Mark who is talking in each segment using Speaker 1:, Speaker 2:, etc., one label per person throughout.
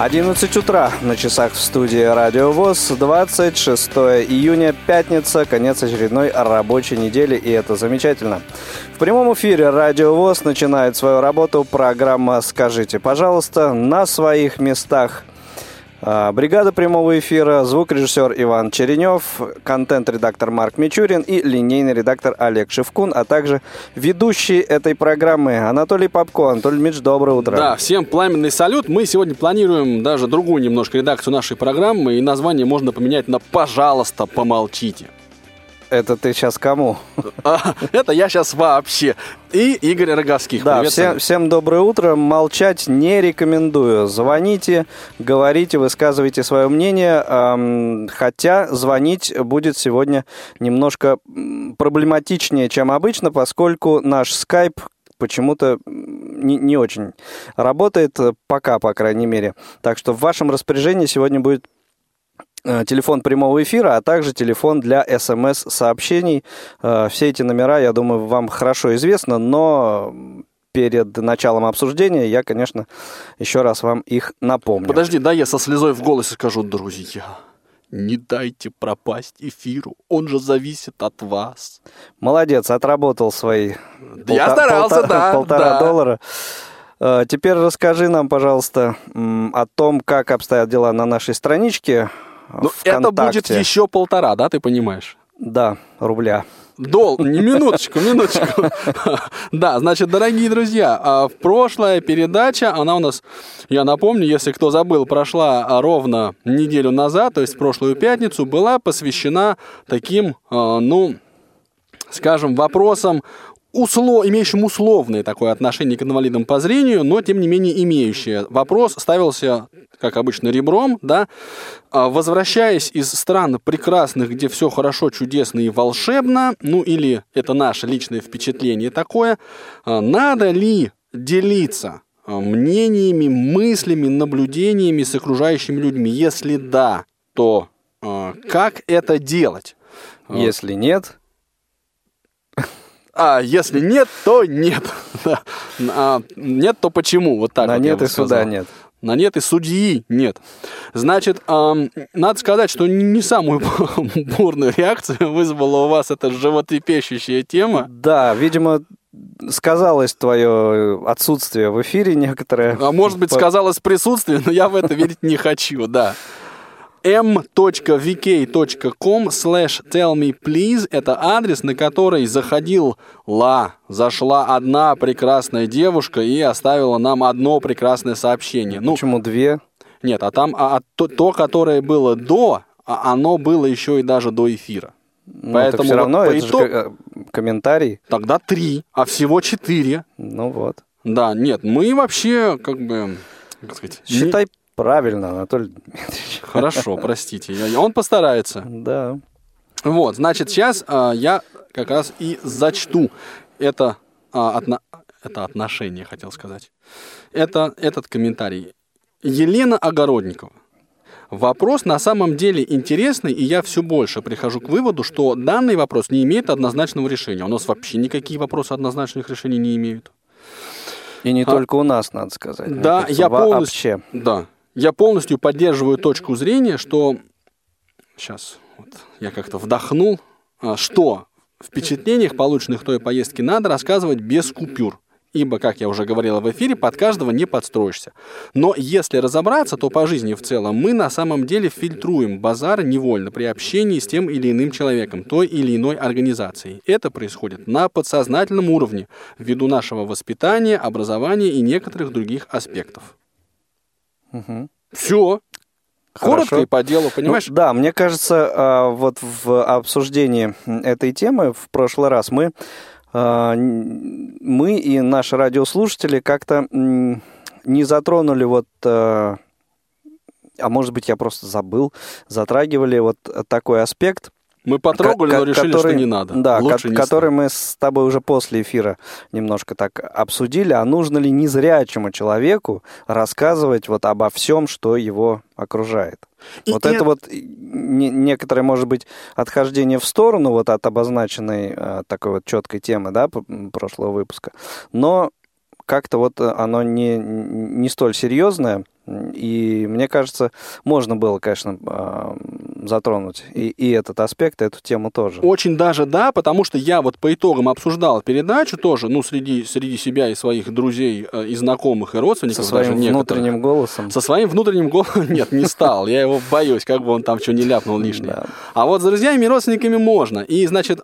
Speaker 1: 11 утра на часах в студии Радио ВОЗ, 26 июня, пятница, конец очередной рабочей недели, и это замечательно. В прямом эфире Радио ВОЗ начинает свою работу программа «Скажите, пожалуйста» на своих местах – бригада прямого эфира, звукорежиссер Иван Черенев, контент-редактор Марк Мичурин и линейный редактор Олег Шевкун, а также ведущий этой программы Анатолий Попко. Анатолий Мич, доброе утро.
Speaker 2: Да, всем пламенный салют. Мы сегодня планируем даже другую немножко редакцию нашей программы, и название можно поменять на «Пожалуйста, помолчите».
Speaker 1: Это ты сейчас кому?
Speaker 2: А, это я сейчас вообще. И Игорь Роговских.
Speaker 1: Да, всем, всем доброе утро. Молчать не рекомендую. Звоните, говорите, высказывайте свое мнение. Хотя звонить будет сегодня немножко проблематичнее, чем обычно, поскольку наш скайп почему-то не, не очень работает, пока, по крайней мере. Так что в вашем распоряжении сегодня будет телефон прямого эфира, а также телефон для смс-сообщений. Э, все эти номера, я думаю, вам хорошо известны, но перед началом обсуждения я, конечно, еще раз вам их напомню.
Speaker 2: Подожди, да, я со слезой в голосе скажу, друзья. Не дайте пропасть эфиру, он же зависит от вас.
Speaker 1: Молодец, отработал свои
Speaker 2: да я старался,
Speaker 1: полтора,
Speaker 2: да,
Speaker 1: полтора
Speaker 2: да.
Speaker 1: доллара. Э, теперь расскажи нам, пожалуйста, о том, как обстоят дела на нашей страничке
Speaker 2: ну, это будет еще полтора, да, ты понимаешь?
Speaker 1: Да, рубля.
Speaker 2: Дол, не минуточку, минуточку. Да, значит, дорогие друзья, а в прошлая передача, она у нас, я напомню, если кто забыл, прошла ровно неделю назад, то есть в прошлую пятницу, была посвящена таким, а, ну, скажем, вопросам услов, имеющим условное такое отношение к инвалидам по зрению, но тем не менее имеющее. Вопрос ставился, как обычно, ребром, да, а, возвращаясь из стран прекрасных, где все хорошо, чудесно и волшебно, ну или это наше личное впечатление такое, а, надо ли делиться а, мнениями, мыслями, наблюдениями с окружающими людьми? Если да, то как это делать?
Speaker 1: Если нет,
Speaker 2: а если нет, то нет. а, нет, то почему? Вот так.
Speaker 1: На
Speaker 2: вот
Speaker 1: нет и суда нет.
Speaker 2: На нет и судьи нет. Значит, эм, надо сказать, что не самую бурную реакцию вызвала у вас эта животрепещущая тема.
Speaker 1: Да, видимо, сказалось твое отсутствие в эфире некоторое.
Speaker 2: А может быть, сказалось присутствие, но я в это верить не хочу, да m.vk.com slash tell me please – это адрес, на который заходил ла, зашла одна прекрасная девушка и оставила нам одно прекрасное сообщение.
Speaker 1: Ну, Почему две?
Speaker 2: Нет, а там а, а, то, то, которое было до, а оно было еще и даже до эфира.
Speaker 1: Ну, Поэтому все равно вот это итог... же э, комментарий.
Speaker 2: Тогда три, а всего четыре.
Speaker 1: Ну вот.
Speaker 2: Да, нет, мы вообще как бы... Как сказать,
Speaker 1: Считай Правильно, Анатолий Дмитриевич.
Speaker 2: Хорошо, простите. Он постарается.
Speaker 1: Да.
Speaker 2: Вот, значит, сейчас а, я как раз и зачту это, а, отно... это отношение, хотел сказать. Это этот комментарий. Елена Огородникова. Вопрос на самом деле интересный, и я все больше прихожу к выводу, что данный вопрос не имеет однозначного решения. У нас вообще никакие вопросы однозначных решений не имеют.
Speaker 1: И не а, только у нас, надо сказать.
Speaker 2: Да, я полностью, да, я полностью поддерживаю точку зрения, что... Сейчас, вот, я как-то вдохнул. А, что впечатлениях, полученных той поездки, надо рассказывать без купюр. Ибо, как я уже говорила в эфире, под каждого не подстроишься. Но если разобраться, то по жизни в целом мы на самом деле фильтруем базар невольно при общении с тем или иным человеком, той или иной организацией. Это происходит на подсознательном уровне, ввиду нашего воспитания, образования и некоторых других аспектов.
Speaker 1: Угу.
Speaker 2: Все. Коротко и по делу, понимаешь?
Speaker 1: Ну, да, мне кажется, а, вот в обсуждении этой темы в прошлый раз мы, а, мы и наши радиослушатели как-то не затронули вот а, а может быть, я просто забыл, затрагивали вот такой аспект.
Speaker 2: Мы потрогали, но решили,
Speaker 1: который-
Speaker 2: что не надо.
Speaker 1: Да,
Speaker 2: Лучше
Speaker 1: ко-
Speaker 2: не
Speaker 1: который мы с тобой уже после эфира немножко так обсудили. А нужно ли незрячему человеку рассказывать вот обо всем, что его окружает?
Speaker 2: И
Speaker 1: вот
Speaker 2: это-
Speaker 1: это вот не- некоторое, может быть, отхождение в сторону вот от обозначенной э, такой вот четкой темы, да, прошлого выпуска. Но как-то вот э, оно не, не столь серьезное. И мне кажется, можно было, конечно, э, затронуть и, и этот аспект, и эту тему тоже.
Speaker 2: Очень даже да, потому что я вот по итогам обсуждал передачу тоже, ну, среди, среди себя и своих друзей, э, и знакомых, и родственников.
Speaker 1: Со своим внутренним голосом.
Speaker 2: Со своим внутренним голосом нет, не стал. Я его боюсь, как бы он там что не ляпнул лишнее. А вот с друзьями и родственниками можно. И, значит,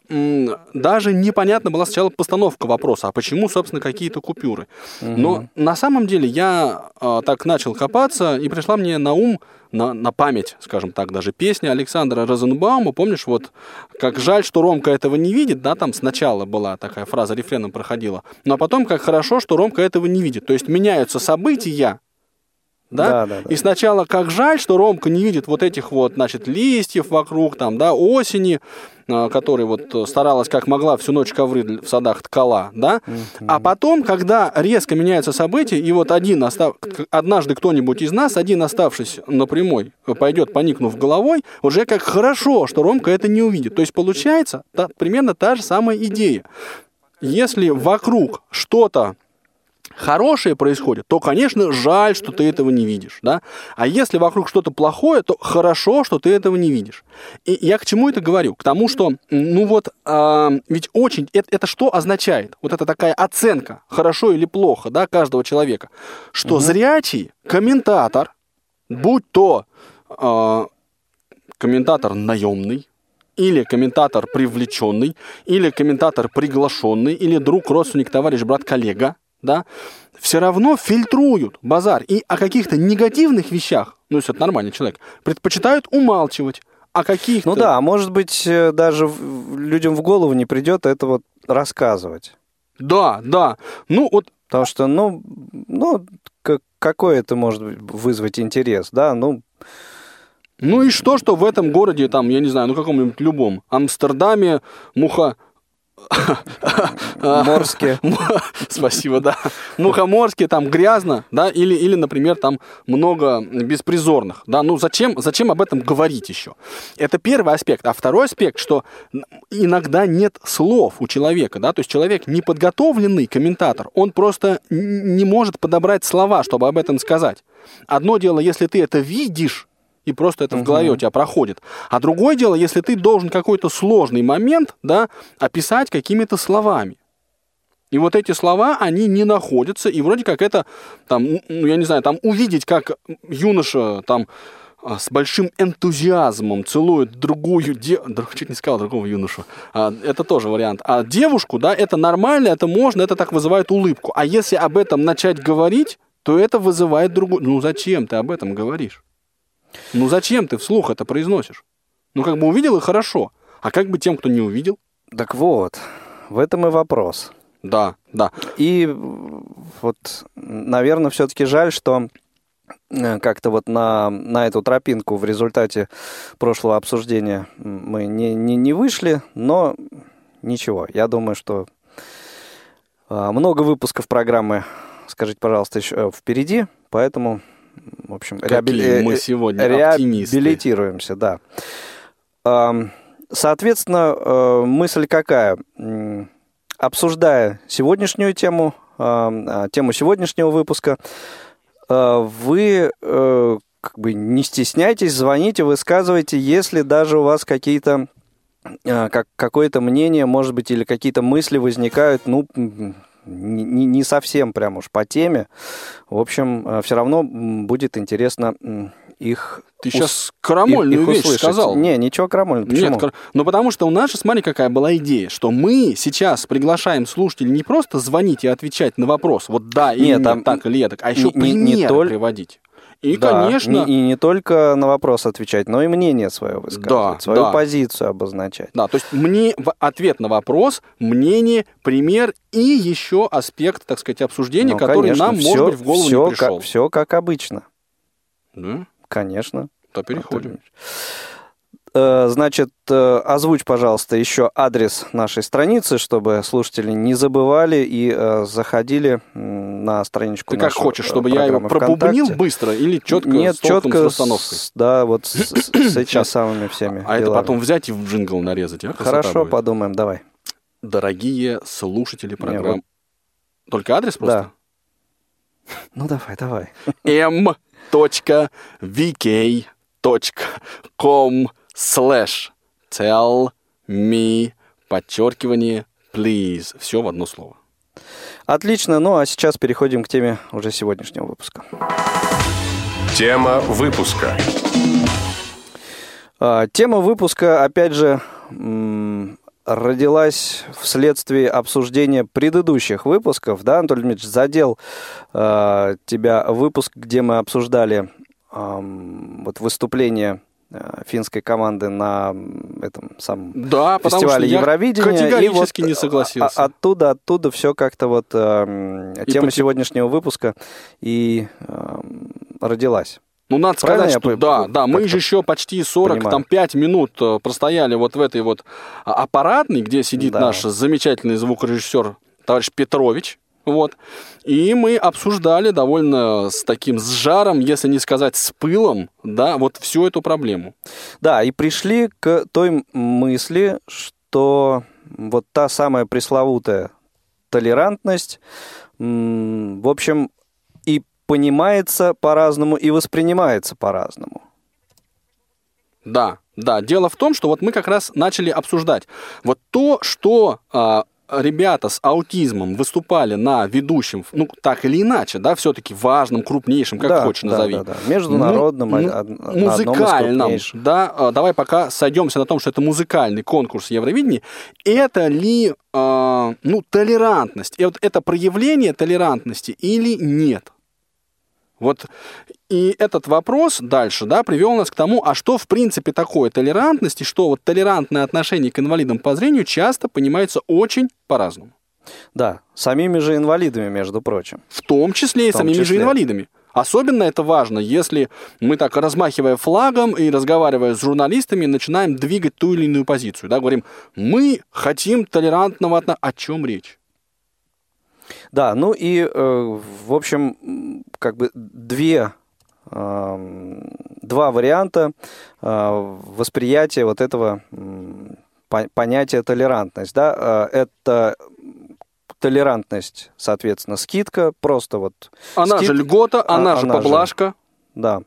Speaker 2: даже непонятно была сначала постановка вопроса, а почему, собственно, какие-то купюры. Но на самом деле я а, так начал копаться, и пришла мне на ум, на, на память, скажем так, даже песня Александра Розенбаума. Помнишь, вот как жаль, что Ромка этого не видит, да, там сначала была такая фраза, рефреном проходила. Но потом как хорошо, что Ромка этого не видит. То есть меняются события, да?
Speaker 1: Да, да, да.
Speaker 2: И сначала как жаль, что Ромка не видит вот этих вот, значит, листьев вокруг, там, да, осени, а, которой вот э, старалась как могла всю ночь ковры в садах ткала, да. А потом, когда резко меняются события, и вот один остав... однажды кто-нибудь из нас, один оставшись на прямой, э, пойдет, поникнув головой, уже как хорошо, что Ромка это не увидит. То есть получается та- примерно та же самая идея. Если вокруг что-то хорошее происходит, то, конечно, жаль, что ты этого не видишь, да. А если вокруг что-то плохое, то хорошо, что ты этого не видишь. И я к чему это говорю? К тому, что, ну вот, а, ведь очень, это, это что означает? Вот это такая оценка, хорошо или плохо, да, каждого человека, что зрячий комментатор, будь то а, комментатор наемный, или комментатор привлеченный, или комментатор приглашенный, или друг, родственник, товарищ, брат, коллега, да, все равно фильтруют базар. И о каких-то негативных вещах, ну, если это нормальный человек, предпочитают умалчивать. А каких-то...
Speaker 1: Ну да, а может быть, э, даже людям в голову не придет это вот рассказывать.
Speaker 2: Да, да. Ну, вот
Speaker 1: Потому что, ну, ну какой это может вызвать интерес, да? Ну,
Speaker 2: Ну и что, что в этом городе, там, я не знаю, ну каком-нибудь любом, Амстердаме, муха...
Speaker 1: Морске.
Speaker 2: Спасибо, да. Мухоморске, там грязно, да, или, или, например, там много беспризорных, да, ну зачем, зачем об этом говорить еще? Это первый аспект. А второй аспект, что иногда нет слов у человека, да, то есть человек неподготовленный комментатор, он просто не может подобрать слова, чтобы об этом сказать. Одно дело, если ты это видишь, и просто это в голове у тебя проходит. А другое дело, если ты должен какой-то сложный момент, да, описать какими-то словами. И вот эти слова, они не находятся, и вроде как это, там, ну, я не знаю, там увидеть, как юноша там а, с большим энтузиазмом целует другую де... Чуть не сказал другого юношу. А, это тоже вариант. А девушку, да, это нормально, это можно, это так вызывает улыбку. А если об этом начать говорить, то это вызывает другую... Ну зачем ты об этом говоришь? Ну зачем ты вслух это произносишь? Ну как бы увидел и хорошо. А как бы тем, кто не увидел?
Speaker 1: так вот, в этом и вопрос.
Speaker 2: Да, да.
Speaker 1: И вот, наверное, все-таки жаль, что э, как-то вот на, на эту тропинку в результате прошлого обсуждения мы не, не, не вышли, но ничего. Я думаю, что а, много выпусков программы, скажите, пожалуйста, еще э, впереди, поэтому, в общем,
Speaker 2: Какие мы сегодня оптимисты.
Speaker 1: реабилитируемся, да. Соответственно, э, мысль какая? Обсуждая сегодняшнюю тему, а, тему сегодняшнего выпуска, э, вы э, как бы не стесняйтесь, звоните, высказывайте, если даже у вас какие-то как, какое-то мнение, может быть, или какие-то мысли возникают, ну, не, не- не совсем прям уж по теме. В общем, все равно будет интересно их
Speaker 2: Ты
Speaker 1: ус-
Speaker 2: сейчас крамольную
Speaker 1: их
Speaker 2: вещь
Speaker 1: услышать.
Speaker 2: сказал.
Speaker 1: Не, ничего крамольного. Почему?
Speaker 2: Нет, кор- ну потому что у нас же, смотри, какая была идея, что мы сейчас приглашаем слушателей не просто звонить и отвечать на вопрос, вот да или
Speaker 1: Нет,
Speaker 2: нет,
Speaker 1: там
Speaker 2: так или так, а еще
Speaker 1: не- не- не
Speaker 2: примеры
Speaker 1: толь-
Speaker 2: приводить. И,
Speaker 1: Да,
Speaker 2: конечно,
Speaker 1: не- и не только на вопрос отвечать, но и мнение свое высказывать,
Speaker 2: Да,
Speaker 1: свою
Speaker 2: да.
Speaker 1: позицию обозначать.
Speaker 2: да, то есть мне ответ на вопрос, мнение, пример и еще аспект, так сказать, обсуждения,
Speaker 1: Ну,
Speaker 2: который
Speaker 1: конечно,
Speaker 2: нам,
Speaker 1: всё-
Speaker 2: может быть, в голову
Speaker 1: всё
Speaker 2: не пришел.
Speaker 1: Как, все как обычно.
Speaker 2: Да?
Speaker 1: Конечно.
Speaker 2: То переходим.
Speaker 1: Антон Э, Значит, э, озвучь, пожалуйста, еще адрес нашей страницы, чтобы слушатели не забывали и э, заходили на страничку
Speaker 2: Ты как хочешь,
Speaker 1: э,
Speaker 2: чтобы я его пробубнил быстро или четко
Speaker 1: Нет,
Speaker 2: с
Speaker 1: четко
Speaker 2: с
Speaker 1: да, вот с, с- этими самыми всеми
Speaker 2: А это
Speaker 1: делами.
Speaker 2: потом взять и в джингл нарезать, а?
Speaker 1: Хорошо,
Speaker 2: будет.
Speaker 1: подумаем, давай.
Speaker 2: Дорогие слушатели программы.
Speaker 1: вот-
Speaker 2: Только адрес просто?
Speaker 1: Ну, давай, давай.
Speaker 2: m.vk.com slash tell me подчеркивание please. Все в одно слово.
Speaker 1: Отлично, ну а сейчас переходим к теме уже сегодняшнего выпуска.
Speaker 3: Тема выпуска.
Speaker 1: А, Тема выпуска, опять же, м, родилась вследствие обсуждения предыдущих выпусков. Да, Анатолий Дмитриевич, задел а, тебя выпуск, где мы обсуждали ам, вот выступление финской команды на этом самом
Speaker 2: Да,
Speaker 1: фестивале Евровидения.
Speaker 2: категорически
Speaker 1: и вот
Speaker 2: не согласился.
Speaker 1: а- оттуда, оттуда все как-то вот эм, тема
Speaker 2: поте-
Speaker 1: сегодняшнего выпуска и эм, родилась.
Speaker 2: Ну, надо
Speaker 1: Правильно
Speaker 2: сказать, что
Speaker 1: по-
Speaker 2: да,
Speaker 1: по-
Speaker 2: да, мы же еще почти 40,
Speaker 1: понимаю?
Speaker 2: там 5 минут э, простояли вот в этой вот а, аппаратной, где сидит
Speaker 1: Да.
Speaker 2: наш замечательный звукорежиссер товарищ Петрович. Вот. И мы обсуждали довольно с таким с жаром, если не сказать с пылом, да, вот всю эту проблему.
Speaker 1: Да, и пришли к той мысли, что вот та самая пресловутая толерантность, в общем, и понимается по-разному, и воспринимается по-разному.
Speaker 2: Да, да. Дело в том, что вот мы как раз начали обсуждать вот то, что а, ребята с аутизмом выступали на ведущем, ну так или иначе, да, все-таки важном, крупнейшем, как
Speaker 1: Да,
Speaker 2: хочешь
Speaker 1: да,
Speaker 2: назови.
Speaker 1: да, да. Международном,
Speaker 2: Му-
Speaker 1: а- из
Speaker 2: музыкальном, да, а, давай пока сойдемся на том, что это музыкальный конкурс Евровидения, это ли, а, ну, толерантность, и вот это проявление толерантности или нет? Вот и этот вопрос дальше, да, привел нас к тому, а что в принципе такое толерантность, и что вот толерантное отношение к инвалидам по зрению часто понимается очень по-разному.
Speaker 1: Да, самими же инвалидами, между прочим.
Speaker 2: В том числе и
Speaker 1: В том
Speaker 2: самими же
Speaker 1: числе.
Speaker 2: инвалидами. Особенно это важно, если мы так размахивая флагом и разговаривая с журналистами, начинаем двигать ту или иную позицию. Да, говорим, мы хотим толерантного отношения. О чем речь?
Speaker 1: Да, ну и, э, в общем, как бы две, эм, два варианта э, восприятия вот этого понятия толерантность. Да? Э, Это толерантность, соответственно, скидка, просто вот,
Speaker 2: Она
Speaker 1: Скид-
Speaker 2: же льгота,
Speaker 1: А-
Speaker 2: она, же
Speaker 1: она же.
Speaker 2: поблажка.
Speaker 1: да.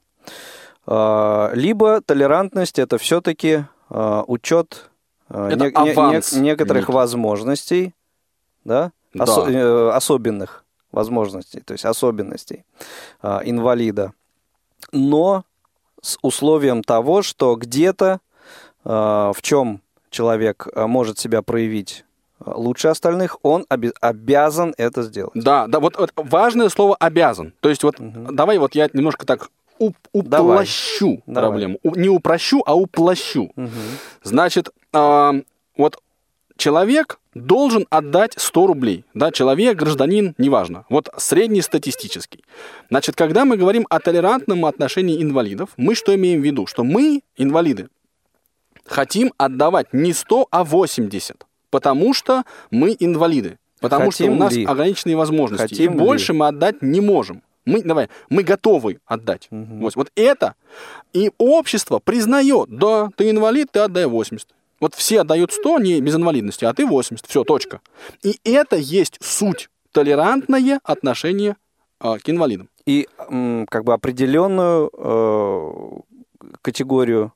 Speaker 1: Э, Либо толерантность это все-таки учет
Speaker 2: Это аванс
Speaker 1: некоторых
Speaker 2: некий.
Speaker 1: возможностей, да?
Speaker 2: Да.
Speaker 1: Осо- э, особенных возможностей, то есть особенностей а, инвалида, но с условием того, что где-то а, в чем человек а, может себя проявить лучше остальных, он оби- обязан это сделать.
Speaker 2: Да, да, вот, вот важное слово обязан. То есть вот давай вот я немножко так уп-
Speaker 1: Давай.
Speaker 2: уплощу
Speaker 1: Давай.
Speaker 2: проблему. У- не упрощу, а уплощу. Значит, а, вот человек должен отдать 100 рублей. Да, человек, гражданин, неважно. Вот среднестатистический. Значит, когда мы говорим о толерантном отношении инвалидов, мы что имеем в виду? Что мы, инвалиды, хотим отдавать не 100, а 80. Потому что мы инвалиды. Потому что
Speaker 1: Хотим
Speaker 2: у нас
Speaker 1: ли?
Speaker 2: ограниченные возможности.
Speaker 1: Хотим
Speaker 2: и
Speaker 1: ли?
Speaker 2: больше мы отдать не можем. Мы, давай, мы готовы отдать. Вот, вот это. И общество признает, да, ты инвалид, ты отдай 80. Вот все отдают 100, не без инвалидности, а ты 80. Все, точка. И это есть суть толерантное отношение а, к инвалидам.
Speaker 1: И как бы определенную э, категорию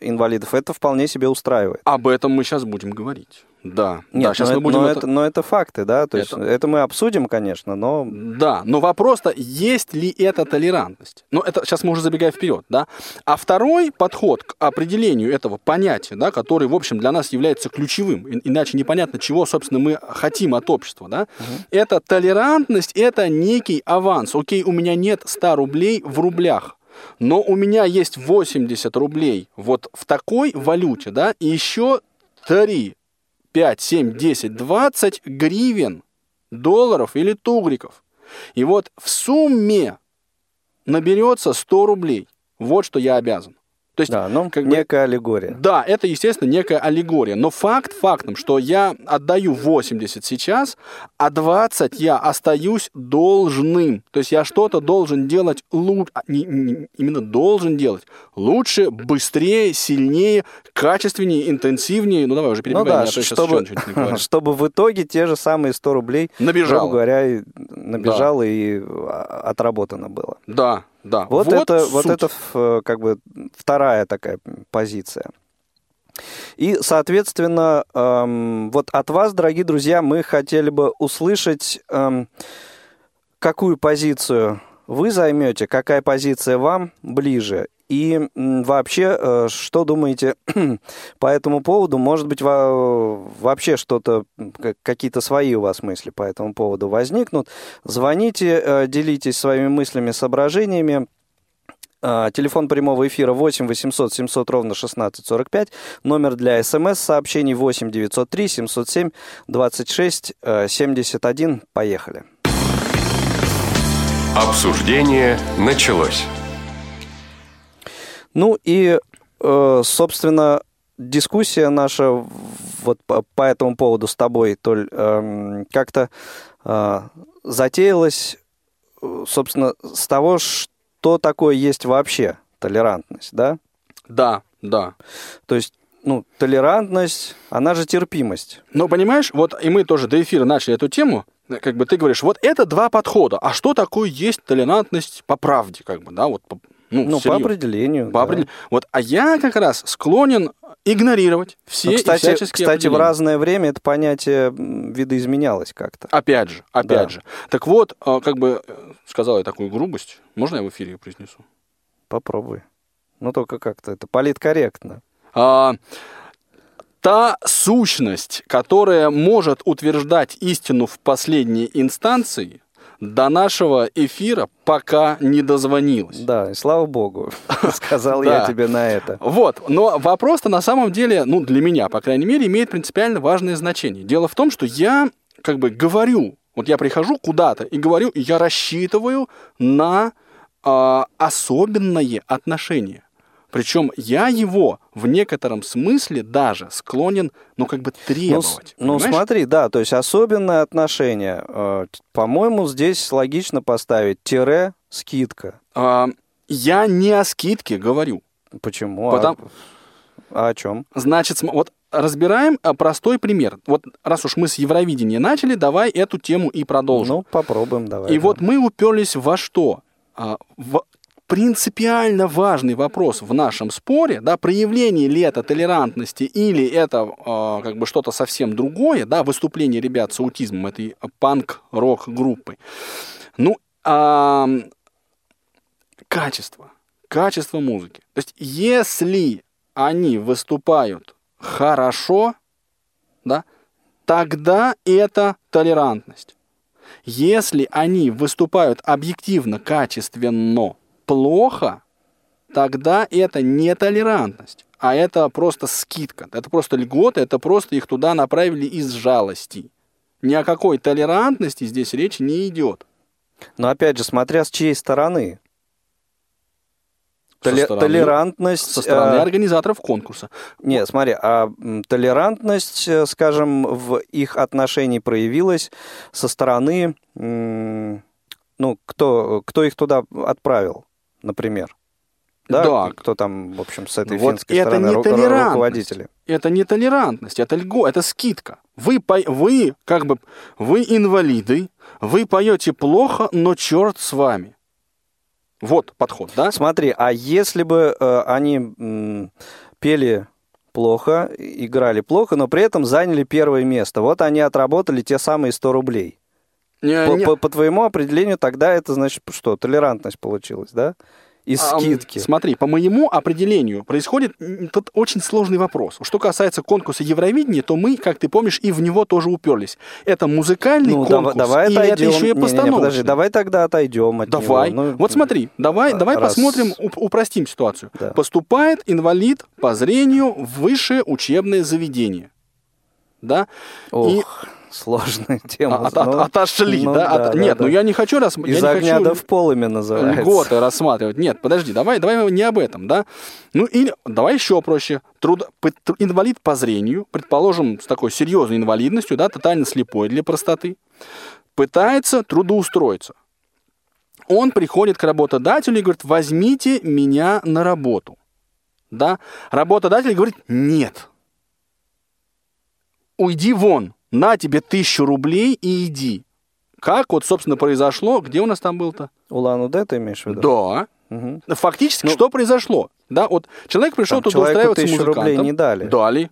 Speaker 1: инвалидов это вполне себе устраивает.
Speaker 2: Об этом мы сейчас будем говорить. Да,
Speaker 1: Нет,
Speaker 2: да, сейчас
Speaker 1: но,
Speaker 2: мы
Speaker 1: это,
Speaker 2: будем
Speaker 1: но,
Speaker 2: это-
Speaker 1: это, но это факты, да, то есть
Speaker 2: Это-
Speaker 1: мы обсудим, конечно, но
Speaker 2: Да, но вопрос-то, есть ли это толерантность? Ну, это сейчас мы уже забегаем вперед, да? А второй подход к определению этого понятия, да, который, в общем, для нас является ключевым, иначе непонятно, чего, собственно, мы хотим от общества, да? Это толерантность, это некий аванс. Окей, у меня нет 100 рублей в рублях, но у меня есть 80 рублей вот в такой валюте, да, и еще 3, 5, 7, 10, 20 гривен долларов или тугриков. И вот в сумме наберется 100 рублей. Вот что я обязан. То есть,
Speaker 1: Да, ну,
Speaker 2: как бы-
Speaker 1: некая аллегория.
Speaker 2: да, это, естественно, некая аллегория. Но факт фактом, что я отдаю 80 сейчас, а 20 я остаюсь должным. То есть я что-то должен делать лучше, именно должен делать лучше, быстрее, сильнее, качественнее, интенсивнее. Ну давай уже перебивай
Speaker 1: Ну да,
Speaker 2: меня, а то
Speaker 1: чтобы, чтобы в итоге те же самые 100 рублей,
Speaker 2: Набежало.
Speaker 1: грубо говоря, набежало и а, отработано было.
Speaker 2: Да, да.
Speaker 1: Вот, это, вот
Speaker 2: суть.
Speaker 1: это э, как бы вторая такая позиция. И, соответственно, эм, вот от вас, дорогие друзья, мы хотели бы услышать, эм, какую позицию вы займете, какая позиция вам ближе. И вообще, э, что думаете по этому поводу? Может быть, во- вообще что-то, какие-то свои у вас мысли по этому поводу возникнут. Звоните, э, делитесь своими мыслями, соображениями. А, Телефон прямого эфира 8 800 700 ровно 1645. Номер для смс-сообщений 8 903 707 26 э, 71. Поехали.
Speaker 3: Обсуждение началось.
Speaker 1: Ну и, э, собственно, дискуссия наша вот по, этому поводу с тобой, Толь, эм, как-то э, затеялась, э, собственно, с того, что такое есть вообще толерантность, да?
Speaker 2: Да, да.
Speaker 1: То есть, ну, толерантность, она же терпимость.
Speaker 2: Но понимаешь, вот и мы тоже до эфира начали эту тему, как бы ты говоришь, вот это два подхода. А что такое есть толерантность по правде, как бы, да, вот, ну,
Speaker 1: Ну, по определению.
Speaker 2: По
Speaker 1: да.
Speaker 2: определен- Вот, а я как раз склонен игнорировать все
Speaker 1: Ну, кстати, кстати, в разное время это понятие видоизменялось как-то.
Speaker 2: Опять же, опять
Speaker 1: Да.
Speaker 2: же. Так вот, а, как бы э, сказал я такую грубость. Можно я в эфире ее произнесу?
Speaker 1: Попробуй. Ну, только как-то это политкорректно.
Speaker 2: А, та сущность, которая может утверждать истину в последней инстанции, до нашего эфира пока не дозвонилась.
Speaker 1: Да, и слава богу, сказал я тебе на это.
Speaker 2: Вот, но вопрос-то на самом деле, ну, для меня, по крайней мере, имеет принципиально важное значение. Дело в том, что я как бы говорю, вот я прихожу куда-то и говорю, и я рассчитываю на а, особенное отношение. Причем я его в некотором смысле даже склонен, ну, как бы
Speaker 1: Ну,
Speaker 2: требовать.
Speaker 1: ну,
Speaker 2: понимаешь?
Speaker 1: смотри, да, то есть особенное отношение. э, По-моему, здесь логично поставить тире скидка.
Speaker 2: А, я не о скидке говорю.
Speaker 1: Почему?
Speaker 2: Потому-
Speaker 1: А, а о чем?
Speaker 2: Значит, вот разбираем а, простой пример. Вот раз уж мы с Евровидения начали, давай эту тему и продолжим.
Speaker 1: Ну, попробуем, давай.
Speaker 2: И
Speaker 1: да.
Speaker 2: вот мы уперлись во что? А, В принципиально важный вопрос в нашем споре, да, проявление ли это толерантности или это а, как бы что-то совсем другое, да, выступление ребят с аутизмом этой панк-рок группы. Ну, а, качество, качество музыки. То есть, если они выступают хорошо, да, тогда это толерантность. Если они выступают объективно, качественно, плохо, тогда это не толерантность, а это просто скидка, это просто льгота, это просто их туда направили из жалости. Ни о какой толерантности здесь речи не идет.
Speaker 1: Но опять же, смотря с чьей стороны.
Speaker 2: Со
Speaker 1: Толе-
Speaker 2: стороны-
Speaker 1: толерантность...
Speaker 2: Со стороны
Speaker 1: э,
Speaker 2: организаторов конкурса.
Speaker 1: Нет, смотри, а толерантность, э, скажем, в их отношении проявилась со стороны, ну, кто, кто их туда отправил, например? Да,
Speaker 2: Да.
Speaker 1: кто там, в общем, с этой
Speaker 2: Вот
Speaker 1: финской
Speaker 2: это
Speaker 1: стороны ру- руководители?
Speaker 2: Это не толерантность, это льго, это скидка. Вы, по- вы как бы, вы инвалиды, вы поете плохо, но черт с вами. Вот подход, да?
Speaker 1: Смотри, а если бы э, они м, пели плохо, играли плохо, но при этом заняли первое место, вот они отработали те самые 100 рублей.
Speaker 2: Не-
Speaker 1: По,
Speaker 2: не-
Speaker 1: по- по твоему определению тогда это значит что? Толерантность получилась, да? Из
Speaker 2: А,
Speaker 1: скидки.
Speaker 2: Смотри, по моему определению происходит тут очень сложный вопрос. Что касается конкурса Евровидения, то мы, как ты помнишь, и в него тоже уперлись. Это музыкальный
Speaker 1: Ну,
Speaker 2: конкурс,
Speaker 1: давай
Speaker 2: или
Speaker 1: отойдем.
Speaker 2: это еще и постановочный?
Speaker 1: подожди, давай тогда отойдем от
Speaker 2: Давай.
Speaker 1: него. Ну,
Speaker 2: вот смотри, давай,
Speaker 1: а,
Speaker 2: давай
Speaker 1: раз-
Speaker 2: посмотрим, уп- упростим ситуацию.
Speaker 1: Да.
Speaker 2: Поступает инвалид по зрению в высшее учебное заведение. Да?
Speaker 1: Ох,
Speaker 2: И
Speaker 1: сложную тему.
Speaker 2: А- от-
Speaker 1: Ну,
Speaker 2: от- отошли,
Speaker 1: ну
Speaker 2: да? От-
Speaker 1: да, да,
Speaker 2: Нет,
Speaker 1: да.
Speaker 2: ну я не хочу я
Speaker 1: Из
Speaker 2: не
Speaker 1: огня
Speaker 2: хочу
Speaker 1: да в полыми называется.
Speaker 2: льготы рассматривать. Нет, подожди, давай, давай не об этом, да? Ну или давай еще проще. Труд... Инвалид по зрению, предположим, с такой серьезной инвалидностью, да, тотально слепой для простоты, пытается трудоустроиться. Он приходит к работодателю и говорит, возьмите меня на работу. Да? Работодатель говорит, нет. Уйди вон, на тебе тысячу рублей и иди. Как вот, собственно, произошло? Где у нас там был-то?
Speaker 1: Улан-Удэ ты имеешь в виду?
Speaker 2: Да.
Speaker 1: Мгм.
Speaker 2: Фактически,
Speaker 1: Ну,
Speaker 2: что произошло? Да, вот человек пришел туда устраиваться
Speaker 1: тысячу
Speaker 2: музыкантом.
Speaker 1: рублей не дали.
Speaker 2: Дали.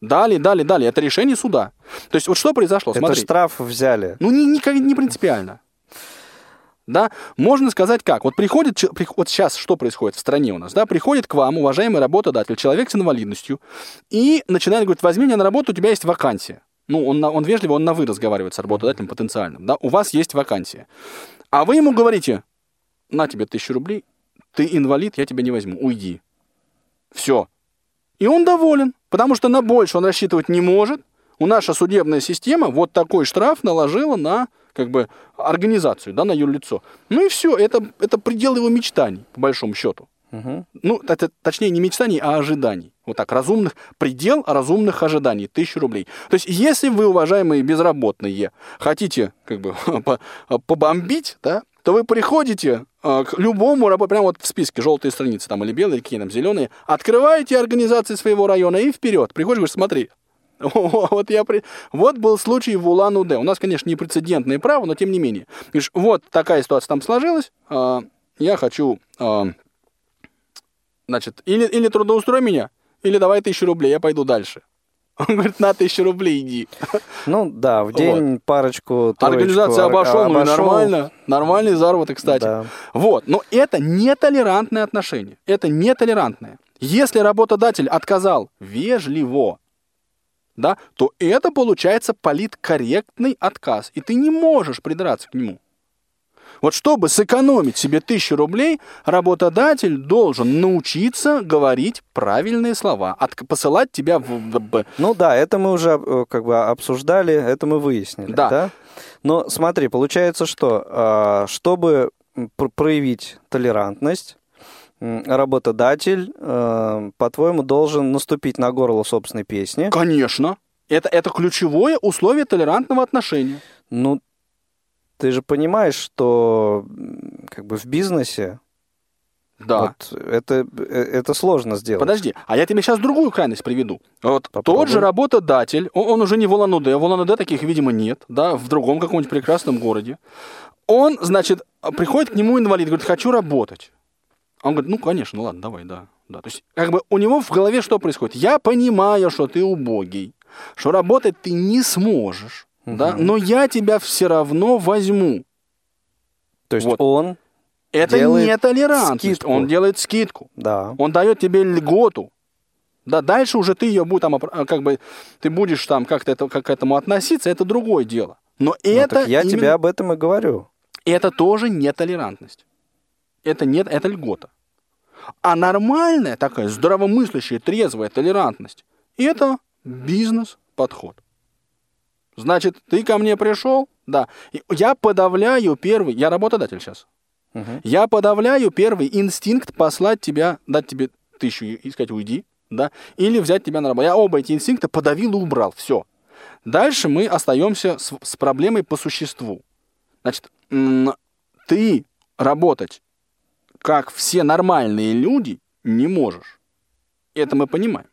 Speaker 2: Дали, дали, дали. Это решение суда. То есть вот что произошло?
Speaker 1: Это
Speaker 2: Смотри.
Speaker 1: штраф взяли.
Speaker 2: Ну, не, не, не принципиально. Да, можно сказать как. Вот приходит, вот сейчас что происходит в стране у нас, да, приходит к вам, уважаемый работодатель, человек с инвалидностью, и начинает говорить, возьми меня на работу, у тебя есть вакансия. Ну, он, на- он вежливо, он на вы разговаривает с работодателем потенциальным, да, у вас есть вакансия. А вы ему говорите, на тебе тысячу рублей, ты инвалид, я тебя не возьму, уйди. Все. И он доволен, потому что на больше он рассчитывать не может. У наша судебная система вот такой штраф наложила на как бы организацию, да, на юрлицо. Ну и все, это, это предел его мечтаний, по большому счету.
Speaker 1: Мгм.
Speaker 2: Ну, это, точнее, не мечтаний, а ожиданий. Вот так, разумных, предел разумных ожиданий, тысячу рублей. То есть, если вы, уважаемые безработные, хотите как бы по- побомбить, да, то вы приходите э, к любому работе, прямо вот в списке желтые страницы там или белые, какие там зеленые, открываете организации своего района и вперед. Приходишь, говоришь, смотри, вот, я при... вот был случай в Улан-Удэ. У нас, конечно, не прецедентное право, но тем не менее. Говоришь, вот такая ситуация там сложилась, а, я хочу а, Значит, или, или трудоустрой меня, или давай тысячу рублей, я пойду дальше. Он говорит, на тысячу рублей иди.
Speaker 1: Ну да, в день парочку, троечку
Speaker 2: Организация
Speaker 1: ор-
Speaker 2: обошел, ну и
Speaker 1: обошел.
Speaker 2: нормально. Нормальный заработок, кстати.
Speaker 1: Да.
Speaker 2: Вот, но это нетолерантное отношение. Это нетолерантное. Если работодатель отказал вежливо, да, то это получается политкорректный отказ, и ты не можешь придраться к нему. Вот чтобы сэкономить себе тысячу рублей, работодатель должен научиться говорить правильные слова, отк- посылать тебя в...
Speaker 1: Ну да, это мы уже э, как бы обсуждали, это мы выяснили.
Speaker 2: Да.
Speaker 1: Да. Но смотри, получается, что а, чтобы проявить толерантность, работодатель, э, по-твоему, должен наступить на горло собственной песни.
Speaker 2: Конечно. Это, это ключевое условие толерантного отношения.
Speaker 1: Ну, ты же понимаешь, что как бы в бизнесе
Speaker 2: Да.
Speaker 1: вот это, э, это сложно сделать.
Speaker 2: Подожди, а я тебе сейчас другую крайность приведу. Вот
Speaker 1: Попробуй.
Speaker 2: тот же работодатель, он, он уже не в Улан-Удэ, в Улан-Удэ таких, видимо, нет, да, в другом каком-нибудь прекрасном городе. Он, значит, приходит к нему инвалид, говорит, хочу работать. Он говорит, ну, конечно, ладно, давай, да. да. То есть, как бы у него в голове что происходит? Я понимаю, что ты убогий, что работать ты не сможешь, да, но я тебя все равно возьму.
Speaker 1: То есть
Speaker 2: Вот.
Speaker 1: он,
Speaker 2: Это
Speaker 1: Делает
Speaker 2: не толерантность,
Speaker 1: скидку.
Speaker 2: он делает скидку.
Speaker 1: да.
Speaker 2: Он дает тебе льготу. Да, дальше уже ты ее будешь там, опра- как бы, ты будешь там как-то это, как к этому относиться, это другое дело. Но
Speaker 1: Ну,
Speaker 2: это
Speaker 1: я
Speaker 2: именно-
Speaker 1: тебе об этом и говорю.
Speaker 2: это тоже не толерантность. Это нет, это льгота. А нормальная такая здравомыслящая, трезвая толерантность – это бизнес-подход. Значит, ты ко мне пришел, да, я подавляю первый, я работодатель сейчас,
Speaker 1: Мгм.
Speaker 2: я подавляю первый инстинкт послать тебя, дать тебе тысячу и сказать уйди, да, или взять тебя на работу. Я оба эти инстинкта подавил и убрал, все. Дальше мы остаемся с, с проблемой по существу. Значит, ты работать как все нормальные люди не можешь. Это мы понимаем.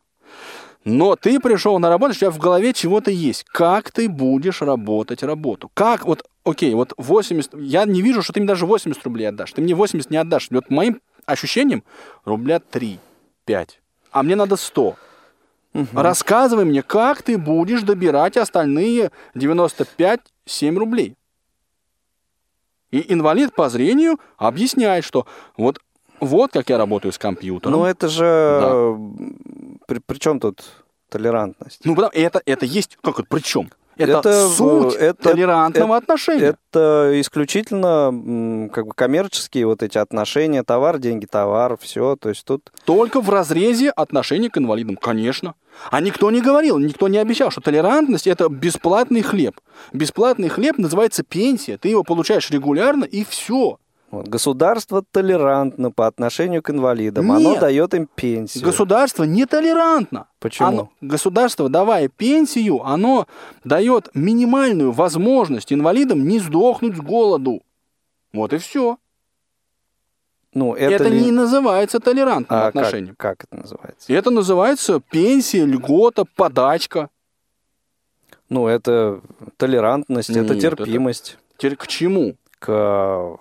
Speaker 2: Но ты пришел на работу, у тебя в голове чего-то есть. Как ты будешь работать работу? Как, вот, окей, вот 80, я не вижу, что ты мне даже 80 рублей отдашь. Ты мне 80 не отдашь. Вот моим ощущением рубля 3, 5. А мне надо 100. Рассказывай мне, как ты будешь добирать остальные 95-7 рублей. И инвалид по зрению объясняет, что вот, вот как я работаю с компьютером.
Speaker 1: Ну это же... э, При, при чем тут толерантность?
Speaker 2: Ну, потому- это, это есть, как это, причем? Это,
Speaker 1: Это,
Speaker 2: суть
Speaker 1: это-
Speaker 2: толерантного
Speaker 1: это-
Speaker 2: отношения.
Speaker 1: Это исключительно как бы коммерческие вот эти отношения, товар, деньги, товар, все. То есть тут
Speaker 2: Только в разрезе отношений к инвалидам, конечно. А никто не говорил, никто не обещал, что толерантность это бесплатный хлеб. Бесплатный хлеб называется пенсия. Ты его получаешь регулярно и все.
Speaker 1: Вот, государство толерантно по отношению к инвалидам. Оно
Speaker 2: Нет.
Speaker 1: дает им пенсию.
Speaker 2: Государство нетолерантно.
Speaker 1: Почему?
Speaker 2: Оно- государство, давая пенсию, оно дает минимальную возможность инвалидам не сдохнуть с голоду. Вот и все.
Speaker 1: Ну,
Speaker 2: Это,
Speaker 1: это, ли-
Speaker 2: не называется толерантным
Speaker 1: А как,
Speaker 2: отношением.
Speaker 1: как это называется?
Speaker 2: Это называется пенсия, льгота, подачка.
Speaker 1: Ну, это толерантность, это
Speaker 2: Нет,
Speaker 1: терпимость
Speaker 2: Теперь к чему?
Speaker 1: к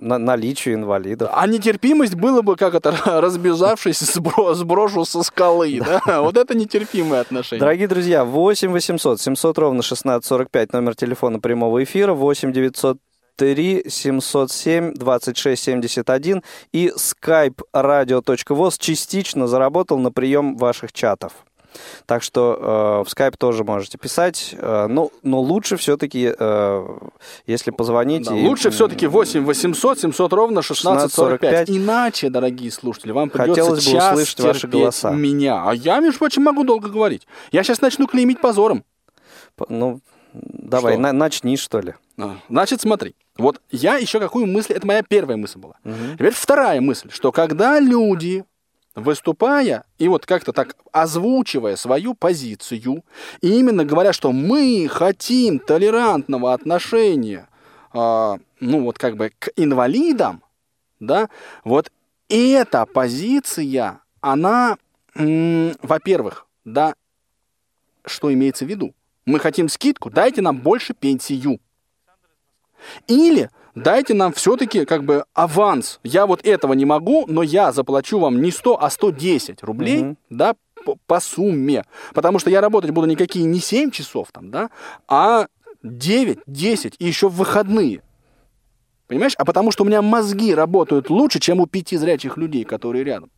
Speaker 1: на- наличию инвалидов.
Speaker 2: А нетерпимость было бы, как это, разбежавшись, сбро- сброшу со скалы, да? Вот это нетерпимые отношения.
Speaker 1: Дорогие друзья, 8 800 700 ровно 1645 номер телефона прямого эфира, 8 903 707 26 71 и skype radio.voz частично заработал на прием ваших чатов. Так что э, в Skype тоже можете писать. Э, ну, но лучше все-таки, э, если позвонить...
Speaker 2: Да,
Speaker 1: и-
Speaker 2: лучше все-таки 8 800 700 ровно 1645.
Speaker 1: 16:45.
Speaker 2: Иначе, дорогие слушатели, вам придется
Speaker 1: Хотелось бы
Speaker 2: час
Speaker 1: услышать ваши голоса.
Speaker 2: меня. А я, между прочим, могу долго говорить. Я сейчас начну клеймить позором.
Speaker 1: Ну, давай,
Speaker 2: Что?
Speaker 1: на- начни, что ли.
Speaker 2: А, Значит, смотри. Вот я еще какую мысль... Это моя первая мысль была. Теперь вторая мысль, что когда люди, выступая и вот как-то так озвучивая свою позицию, и именно говоря, что мы хотим толерантного отношения, а, ну вот как бы к инвалидам, да, вот эта позиция, она, м, во-первых, да, что имеется в виду? Мы хотим скидку, дайте нам больше пенсию. Или дайте нам все-таки как бы аванс. Я вот этого не могу, но я заплачу вам не 100, а 110 рублей,
Speaker 1: Мгм.
Speaker 2: да, по, по сумме. Потому что я работать буду никакие не 7 часов там, да, а 9, 10 и еще в выходные. Понимаешь? А потому что у меня мозги работают лучше, чем у пяти зрячих людей, которые рядом.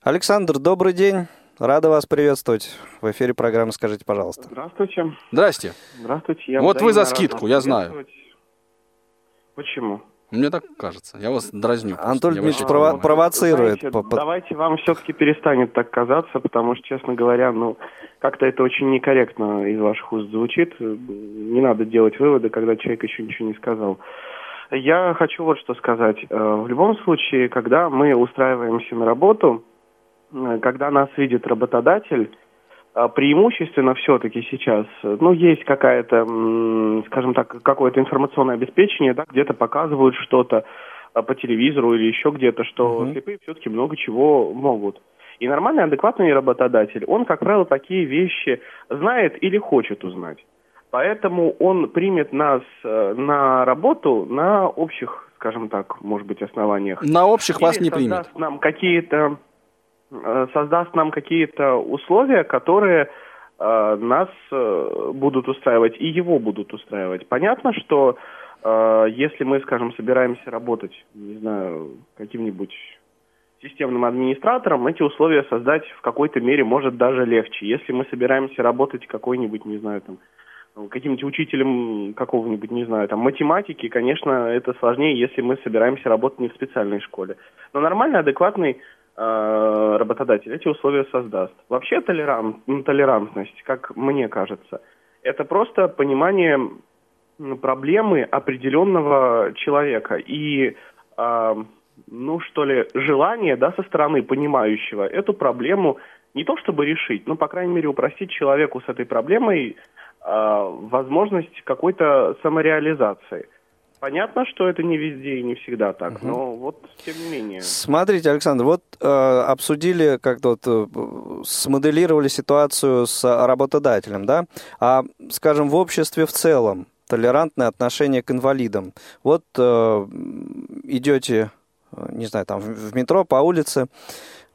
Speaker 1: Александр, добрый день. Рада вас приветствовать в эфире программы «Скажите, пожалуйста».
Speaker 4: Здравствуйте.
Speaker 2: Здрасте.
Speaker 4: Здравствуйте. Я
Speaker 2: Вот вы за скидку, я знаю.
Speaker 4: Почему?
Speaker 2: Мне так кажется. Я вас дразню.
Speaker 1: Антон Дмитриевич прово- провоцирует
Speaker 4: знаете,
Speaker 1: по-
Speaker 4: Давайте вам все-таки перестанет так казаться, потому что, честно говоря, ну, как-то это очень некорректно из ваших уст звучит. Не надо делать выводы, когда человек еще ничего не сказал. Я хочу вот что сказать. Э, В любом случае, когда мы устраиваемся на работу, э, когда нас видит работодатель, преимущественно все-таки сейчас, ну, есть какая-то, скажем так, какое-то информационное обеспечение, да, где-то показывают что-то а, по телевизору или еще где-то, что
Speaker 1: Мгм.
Speaker 4: слепые все-таки много чего могут. И нормальный, адекватный работодатель, он, как правило, такие вещи знает или хочет узнать. Поэтому он примет нас э, на работу на общих, скажем так, может быть, основаниях.
Speaker 2: На общих вас
Speaker 4: Или
Speaker 2: не примет.
Speaker 4: нам какие-то создаст нам какие-то условия, которые э, нас э, будут устраивать и его будут устраивать. Понятно, что э, если мы, скажем, собираемся работать, не знаю, каким-нибудь системным администратором, эти условия создать в какой-то мере может даже легче. Если мы собираемся работать какой-нибудь, не знаю, там, каким-нибудь учителем какого-нибудь, не знаю, там, математики, конечно, это сложнее, если мы собираемся работать не в специальной школе. Но нормальный, адекватный э, работодатель эти условия создаст. Вообще толерант, ну, толерантность, как мне кажется, это просто понимание проблемы определенного человека и, э, ну что ли, желание, да, со стороны понимающего эту проблему не то чтобы решить, но, по крайней мере, упростить человеку с этой проблемой э, возможность какой-то самореализации. Понятно, что это не везде и не всегда так, но вот тем не менее.
Speaker 1: Смотрите, Александр, вот э, обсудили, как-то вот, э, смоделировали ситуацию с работодателем, да? А, скажем, в обществе в целом толерантное отношение к инвалидам. Вот э, идете, э, не знаю, там в метро, по улице,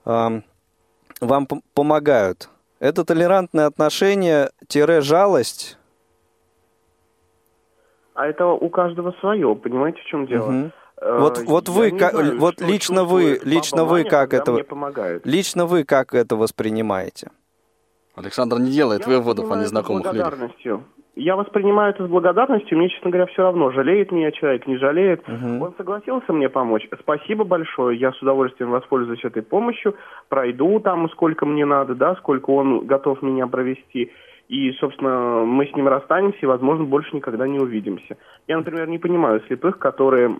Speaker 1: э, вам пом- помогают. Это толерантное отношение жалость.
Speaker 4: А это у каждого свое, понимаете, в чем дело? Э,
Speaker 1: Вот- вот
Speaker 4: я
Speaker 1: вы как-
Speaker 4: знаю,
Speaker 1: вот лично вы- лично вы как это-. Лично вы как это воспринимаете?
Speaker 2: Александр не делает
Speaker 4: Я
Speaker 2: выводов о
Speaker 4: воспринимаю это с
Speaker 2: незнакомых людях.
Speaker 4: благодарностью. Я воспринимаю это с благодарностью, мне, честно говоря, все равно, жалеет меня человек, не жалеет. Он согласился мне помочь. Спасибо большое, я с удовольствием воспользуюсь этой помощью, пройду там сколько мне надо, да, сколько он готов меня провести. И, собственно, мы с ним расстанемся и, возможно, больше никогда не увидимся. Я, например, не понимаю слепых, которые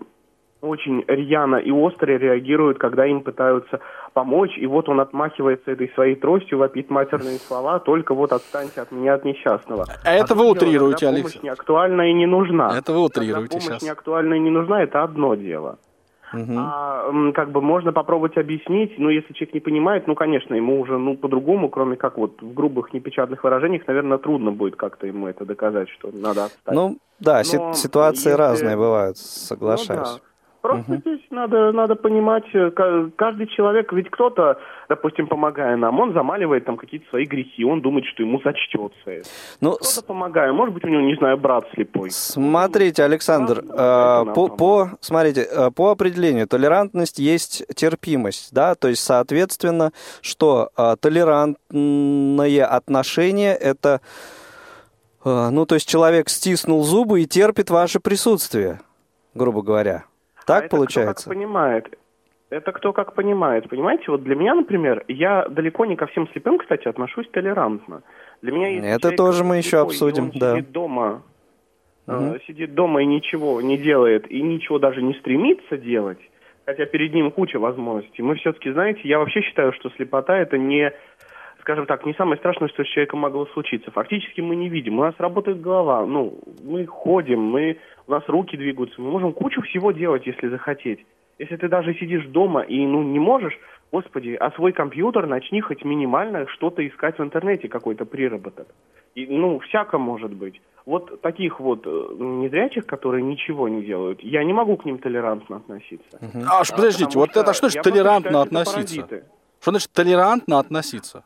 Speaker 4: очень рьяно и остро реагируют, когда им пытаются помочь, и вот он отмахивается этой своей тростью, вопит матерные слова, только вот отстаньте от меня, от несчастного.
Speaker 2: А это вы утрируете, Алексей.
Speaker 4: помощь не актуальна и не нужна.
Speaker 2: Это вы утрируете
Speaker 4: Когда помощь
Speaker 2: сейчас.
Speaker 4: не актуальна и не нужна, это одно дело. А, м, как бы можно попробовать объяснить, но если человек не понимает, ну, конечно, ему уже, ну, по-другому, кроме как вот в грубых непечатных выражениях, наверное, трудно будет как-то ему это доказать, что надо отстать.
Speaker 1: Ну, да,
Speaker 4: Но
Speaker 1: ситуации
Speaker 4: если-
Speaker 1: разные бывают,
Speaker 4: Ну
Speaker 1: соглашаюсь.
Speaker 4: да. Просто здесь надо, надо понимать, э, ка- каждый человек, ведь кто-то, допустим, помогая нам, он замаливает там какие-то свои грехи, он думает, что ему зачтется.
Speaker 1: Ну,
Speaker 4: Кто-то
Speaker 1: с-
Speaker 4: помогая, может быть, у него, не знаю, брат слепой.
Speaker 1: Смотрите, Александр,
Speaker 4: Ну,
Speaker 1: э, по, по, смотрите, э, по определению толерантность есть терпимость, да, то есть, соответственно, что э, толерантное отношение это, э, ну, то есть человек стиснул зубы и терпит ваше присутствие, грубо говоря.
Speaker 4: А
Speaker 1: Так
Speaker 4: это
Speaker 1: получается?
Speaker 4: Кто как понимает. Это кто как понимает. Понимаете, вот для меня, например, я далеко не ко всем слепым, кстати, отношусь толерантно. Для меня если
Speaker 1: Это
Speaker 4: человек
Speaker 1: тоже мы еще
Speaker 4: слепой,
Speaker 1: обсудим, да.
Speaker 4: Сидит дома, э,
Speaker 1: Мгм.
Speaker 4: сидит дома и ничего не делает, и ничего даже не стремится делать, хотя перед ним куча возможностей. Мы все-таки, знаете, я вообще считаю, что слепота это не, скажем так, не самое страшное, что с человеком могло случиться. Фактически мы не видим. У нас работает голова, ну, мы ходим, мы, у нас руки двигаются, мы можем кучу всего делать, если захотеть. Если ты даже сидишь дома и ну не можешь, господи, а свой компьютер начни хоть минимально что-то искать в интернете, какой-то приработок. И, ну, всяко может быть. Вот таких вот э, незрячих, которые ничего не делают, я не могу к ним толерантно относиться.
Speaker 2: Аж подождите,
Speaker 4: Потому
Speaker 2: вот
Speaker 4: что
Speaker 2: это что значит толерантно
Speaker 4: считаю,
Speaker 2: относиться? Что значит толерантно относиться?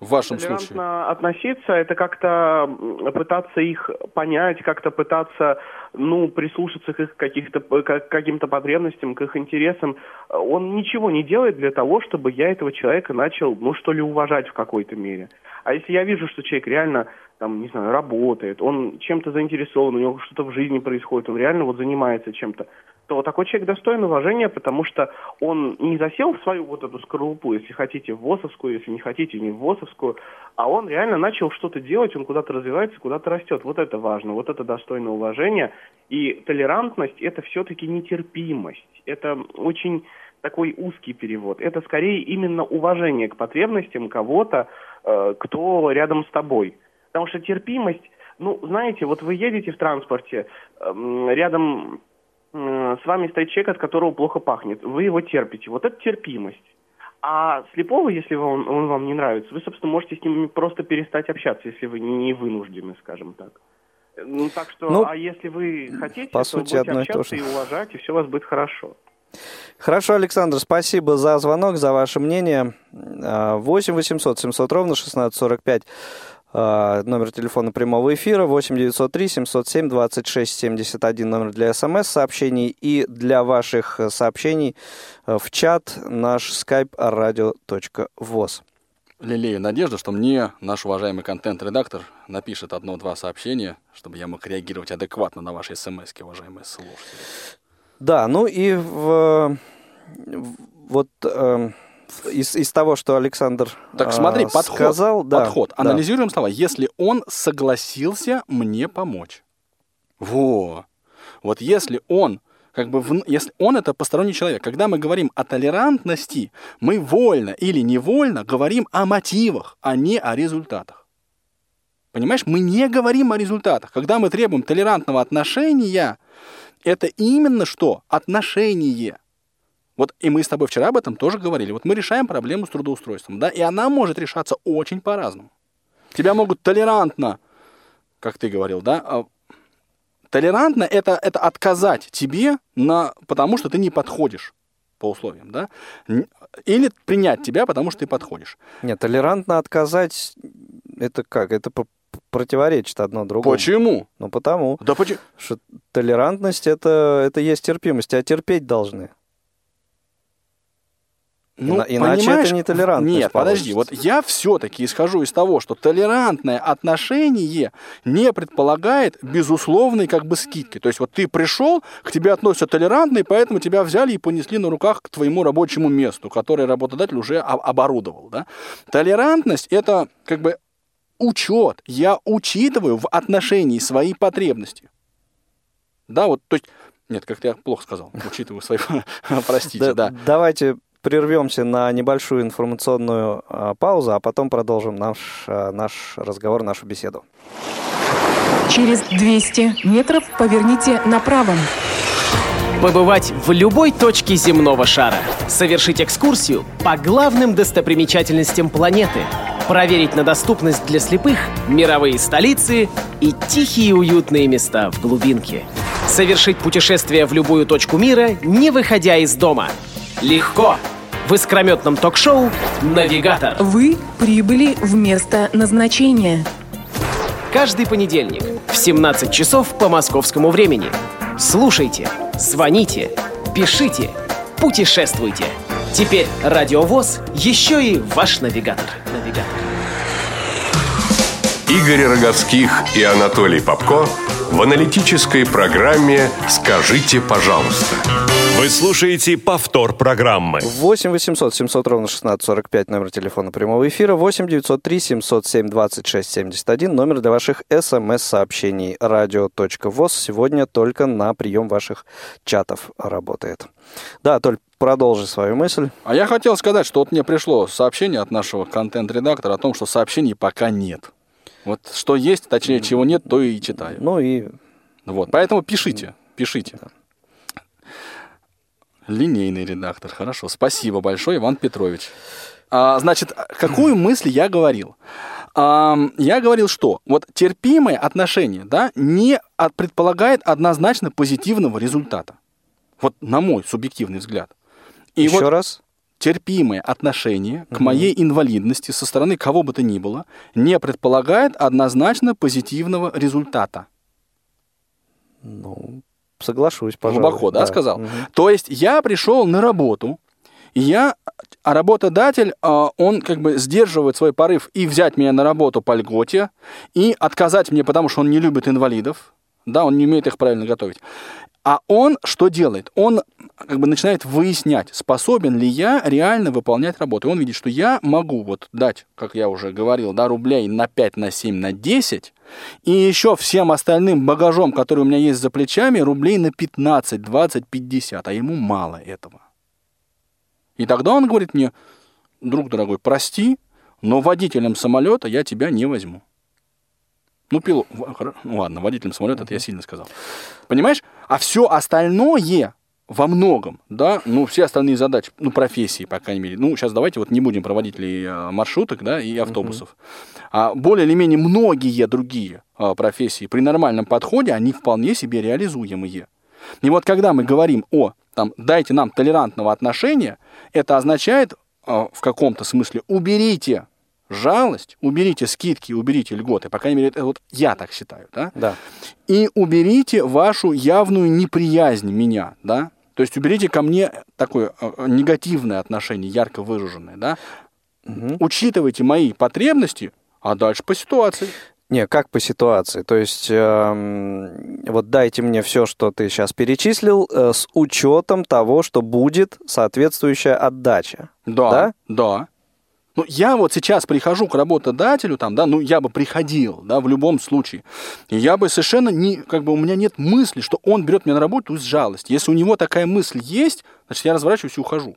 Speaker 2: В вашем случае.
Speaker 4: Относиться, это как-то пытаться их понять, как-то пытаться, ну, прислушаться к их каких-то, к каким-то потребностям, к их интересам. Он ничего не делает для того, чтобы я этого человека начал, ну, что ли, уважать в какой-то мере. А если я вижу, что человек реально, там, не знаю, работает, он чем-то заинтересован, у него что-то в жизни происходит, он реально вот занимается чем-то, то такой человек достоин уважения, потому что он не засел в свою вот эту скорлупу, если хотите, в ВОСовскую, если не хотите, не в ВОСовскую, а он реально начал что-то делать, он куда-то развивается, куда-то растет. Вот это важно, вот это достойно уважения. И толерантность – это все-таки нетерпимость. Это очень такой узкий перевод. Это скорее именно уважение к потребностям кого-то, э, кто рядом с тобой. Потому что терпимость, ну, знаете, вот вы едете в транспорте, эм, рядом э, с вами стоит человек, от которого плохо пахнет. Вы его терпите. Вот это терпимость. А слепого, если он, он вам не нравится, вы, собственно, можете с ним просто перестать общаться, если вы не вынуждены, скажем так. Ну, так что,
Speaker 1: Ну,
Speaker 4: а если вы хотите,
Speaker 1: по
Speaker 4: то
Speaker 1: сути,
Speaker 4: будете
Speaker 1: одно и то
Speaker 4: общаться
Speaker 1: же.
Speaker 4: и уважать, и все у вас будет хорошо.
Speaker 1: Хорошо, Александр, спасибо за звонок, за ваше мнение. А, 8 800 700 ровно 1645. А, Номер телефона прямого эфира 8 903 707 26 71. Номер для смс-сообщений и для ваших э, сообщений э, в чат наш skype radio.voz.
Speaker 2: Лелею надежду, что мне наш уважаемый контент-редактор напишет одно-два сообщения, чтобы я мог реагировать адекватно на ваши смс уважаемые слушатели.
Speaker 1: Да, ну и в, в- вот э, из, из того, что Александр
Speaker 2: Так смотри, подход,
Speaker 1: сказал, да,
Speaker 2: подход.
Speaker 1: да.
Speaker 2: Анализируем слова. Если он согласился мне помочь. Во. Вот если он, как бы, вн- если он это посторонний человек, когда мы говорим о толерантности, мы вольно или невольно говорим о мотивах, а не о результатах. Понимаешь, мы не говорим о результатах. Когда мы требуем толерантного отношения, это именно что? Отношение. Вот и мы с тобой вчера об этом тоже говорили. Вот мы решаем проблему с трудоустройством, да, и она может решаться очень по-разному. Тебя могут толерантно, как ты говорил, да, а, толерантно это, это отказать тебе, на, потому что ты не подходишь по условиям, да, или принять тебя, потому что ты подходишь.
Speaker 1: Нет, толерантно отказать, это как? Это противоречит одно другому.
Speaker 2: Почему?
Speaker 1: Ну, потому
Speaker 2: Да почему?
Speaker 1: что толерантность это, это есть терпимость, а терпеть должны.
Speaker 2: Ну,
Speaker 1: Ина- иначе
Speaker 2: понимаешь,
Speaker 1: это не толерантность
Speaker 2: Нет, подожди, вот я все-таки исхожу из того, что толерантное отношение не предполагает безусловной как бы скидки. То есть вот ты пришел, к тебе относятся толерантно, и поэтому тебя взяли и понесли на руках к твоему рабочему месту, которое работодатель уже оборудовал. Да? Толерантность – это как бы учет. Я учитываю в отношении свои потребности. Да, вот, то есть, нет, как-то я плохо сказал, учитываю свои, простите, да.
Speaker 1: Давайте прервемся на небольшую информационную а, паузу, а потом продолжим наш, а, наш разговор, нашу беседу.
Speaker 5: Через 200 метров поверните направо.
Speaker 6: Побывать в любой точке земного шара. Совершить экскурсию по главным достопримечательностям планеты. Проверить на доступность для слепых мировые столицы и тихие уютные места в глубинке. Совершить путешествие в любую точку мира, не выходя из дома. Легко! В искрометном ток-шоу «Навигатор».
Speaker 5: Вы прибыли в место назначения.
Speaker 6: Каждый понедельник в 17 часов по московскому времени. Слушайте, звоните, пишите, путешествуйте. Теперь Радиовоз еще и ваш навигатор. Навигатор.
Speaker 3: Игорь Роговских и Анатолий Попко в аналитической программе «Скажите, пожалуйста».
Speaker 7: Вы слушаете повтор программы.
Speaker 1: 8 800 700 ровно 1645 номер телефона прямого эфира, 8 903 707 26 71 номер для ваших смс-сообщений радио.воз сегодня только на прием ваших чатов работает. Да, Толь, продолжи свою мысль.
Speaker 2: А я хотел сказать, что вот мне пришло сообщение от нашего контент-редактора о том, что сообщений пока нет. Вот что есть, точнее, чего нет, то и читаю.
Speaker 1: Ну и
Speaker 2: Вот, поэтому пишите, пишите. Линейный редактор, хорошо. Спасибо большое, Иван Петрович. А, значит, какую мысль я говорил? А, я говорил, что вот терпимое отношение, да, не от- предполагает однозначно позитивного результата. Вот на мой субъективный взгляд. И
Speaker 1: еще
Speaker 2: вот
Speaker 1: раз.
Speaker 2: Терпимое отношение к моей инвалидности со стороны кого бы то ни было не предполагает однозначно позитивного результата.
Speaker 1: Ну, соглашусь, пожалуй.
Speaker 2: Глубоко, да, сказал?
Speaker 1: Мгм.
Speaker 2: То есть я пришел на работу, и я, а работодатель, а, он как бы сдерживает свой порыв и взять меня на работу по льготе, и отказать мне, потому что он не любит инвалидов, да, он не умеет их правильно готовить. А он что делает? Он как бы начинает выяснять, способен ли я реально выполнять работу. И он видит, что я могу вот дать, как я уже говорил, да, рублей на 5, на 7, на 10, и еще всем остальным багажом, который у меня есть за плечами, рублей на 15, 20, 50, а ему мало этого. И тогда он говорит мне, друг дорогой, прости, но водителем самолета я тебя не возьму. Ну, пилот, ну ладно, водителем самолета это я сильно сказал. Понимаешь? А все остальное во многом, да, ну, все остальные задачи, ну, профессии, по крайней мере. Ну, сейчас давайте вот не будем про водителей э, маршруток, да, и автобусов. А более или менее многие другие а, профессии при нормальном подходе, они вполне себе реализуемые. И вот когда мы говорим о, там, дайте нам толерантного отношения, это означает а, в каком-то смысле уберите жалость, уберите скидки, уберите льготы. По крайней мере, это вот я так считаю, да?
Speaker 1: Да.
Speaker 2: и уберите вашу явную неприязнь меня, да, то есть уберите ко мне такое э, э, негативное отношение, ярко выраженное, да, учитывайте мои потребности, а дальше по ситуации.
Speaker 1: Не, как по ситуации. То есть, эм, вот дайте мне все, что ты сейчас перечислил, э, с учетом того, что будет соответствующая отдача.
Speaker 2: Да,
Speaker 1: Да?
Speaker 2: да. Ну, я вот сейчас прихожу к работодателю, там, да, ну, я бы приходил, да, в любом случае. И я бы совершенно не, как бы у меня нет мысли, что он берет меня на работу из жалости. Если у него такая мысль есть, значит, я разворачиваюсь и ухожу.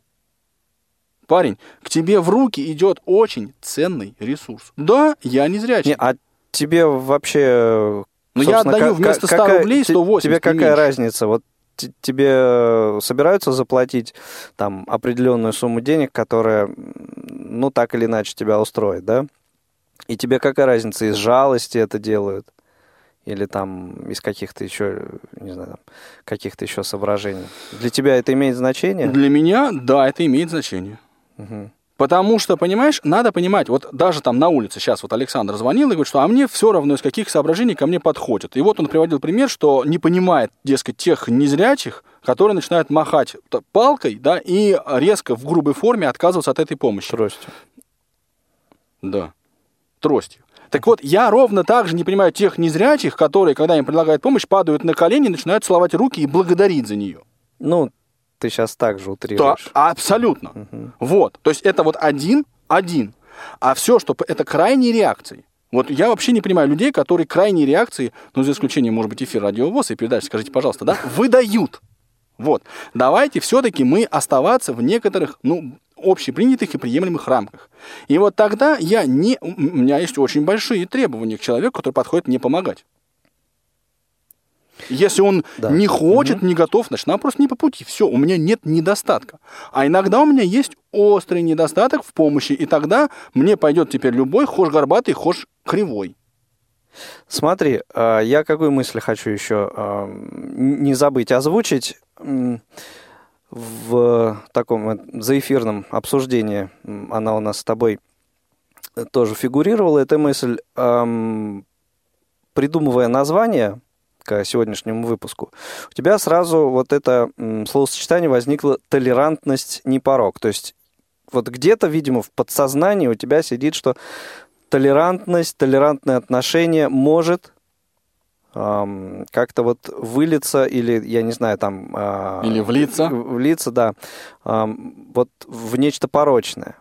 Speaker 2: Парень, к тебе в руки идет очень ценный ресурс. Да, я не зрячий.
Speaker 1: Не, а тебе вообще...
Speaker 2: Но я отдаю вместо
Speaker 1: ка-
Speaker 2: 100
Speaker 1: какая-
Speaker 2: рублей
Speaker 1: те-
Speaker 2: 180,
Speaker 1: Тебе какая
Speaker 2: меньше.
Speaker 1: разница? Вот тебе э, собираются заплатить там определенную сумму денег, которая, ну, так или иначе тебя устроит, да? И тебе какая разница, из жалости это делают? Или там из каких-то еще, не знаю, каких-то еще соображений? Для тебя это имеет значение?
Speaker 2: Для меня, да, это имеет значение.
Speaker 1: Мгм.
Speaker 2: Потому что, понимаешь, надо понимать, вот даже там на улице сейчас вот Александр звонил и говорит, что а мне все равно из каких соображений ко мне подходят. И вот он приводил пример, что не понимает, дескать, тех незрячих, которые начинают махать палкой, да, и резко в грубой форме отказываться от этой помощи.
Speaker 1: Тростью.
Speaker 2: Да, тростью. Так вот, я ровно так же не понимаю тех незрячих, которые, когда им предлагают помощь, падают на колени, начинают целовать руки и благодарить за нее.
Speaker 1: Ну, ты сейчас так же
Speaker 2: Да,
Speaker 1: утрируешь.
Speaker 2: абсолютно. Вот. То есть это вот один, один. А все, что это крайние реакции. Вот я вообще не понимаю людей, которые крайние реакции, ну, за исключением, может быть, эфир радиовоз и передач, скажите, пожалуйста, да, выдают. Вот. Давайте все-таки мы оставаться в некоторых, ну, общепринятых и приемлемых рамках. И вот тогда я не... У меня есть очень большие требования к человеку, который подходит мне помогать. Если он
Speaker 1: Да.
Speaker 2: не хочет, не готов, значит, нам просто не по пути. Все, у меня нет недостатка. А иногда у меня есть острый недостаток в помощи, и тогда мне пойдет теперь любой, хошь горбатый, хошь кривой.
Speaker 1: Смотри, а, я какую мысль хочу еще а, не забыть озвучить. В таком э, заэфирном обсуждении она у нас с тобой тоже фигурировала, эта мысль. Ам, Придумывая название к сегодняшнему выпуску, у тебя сразу вот это м, словосочетание возникло «толерантность не порог». То есть вот где-то, видимо, в подсознании у тебя сидит, что толерантность, толерантное отношение может как-то вот вылиться или, я не знаю, там... а,
Speaker 2: Или влиться.
Speaker 1: Влиться, да. вот в нечто порочное.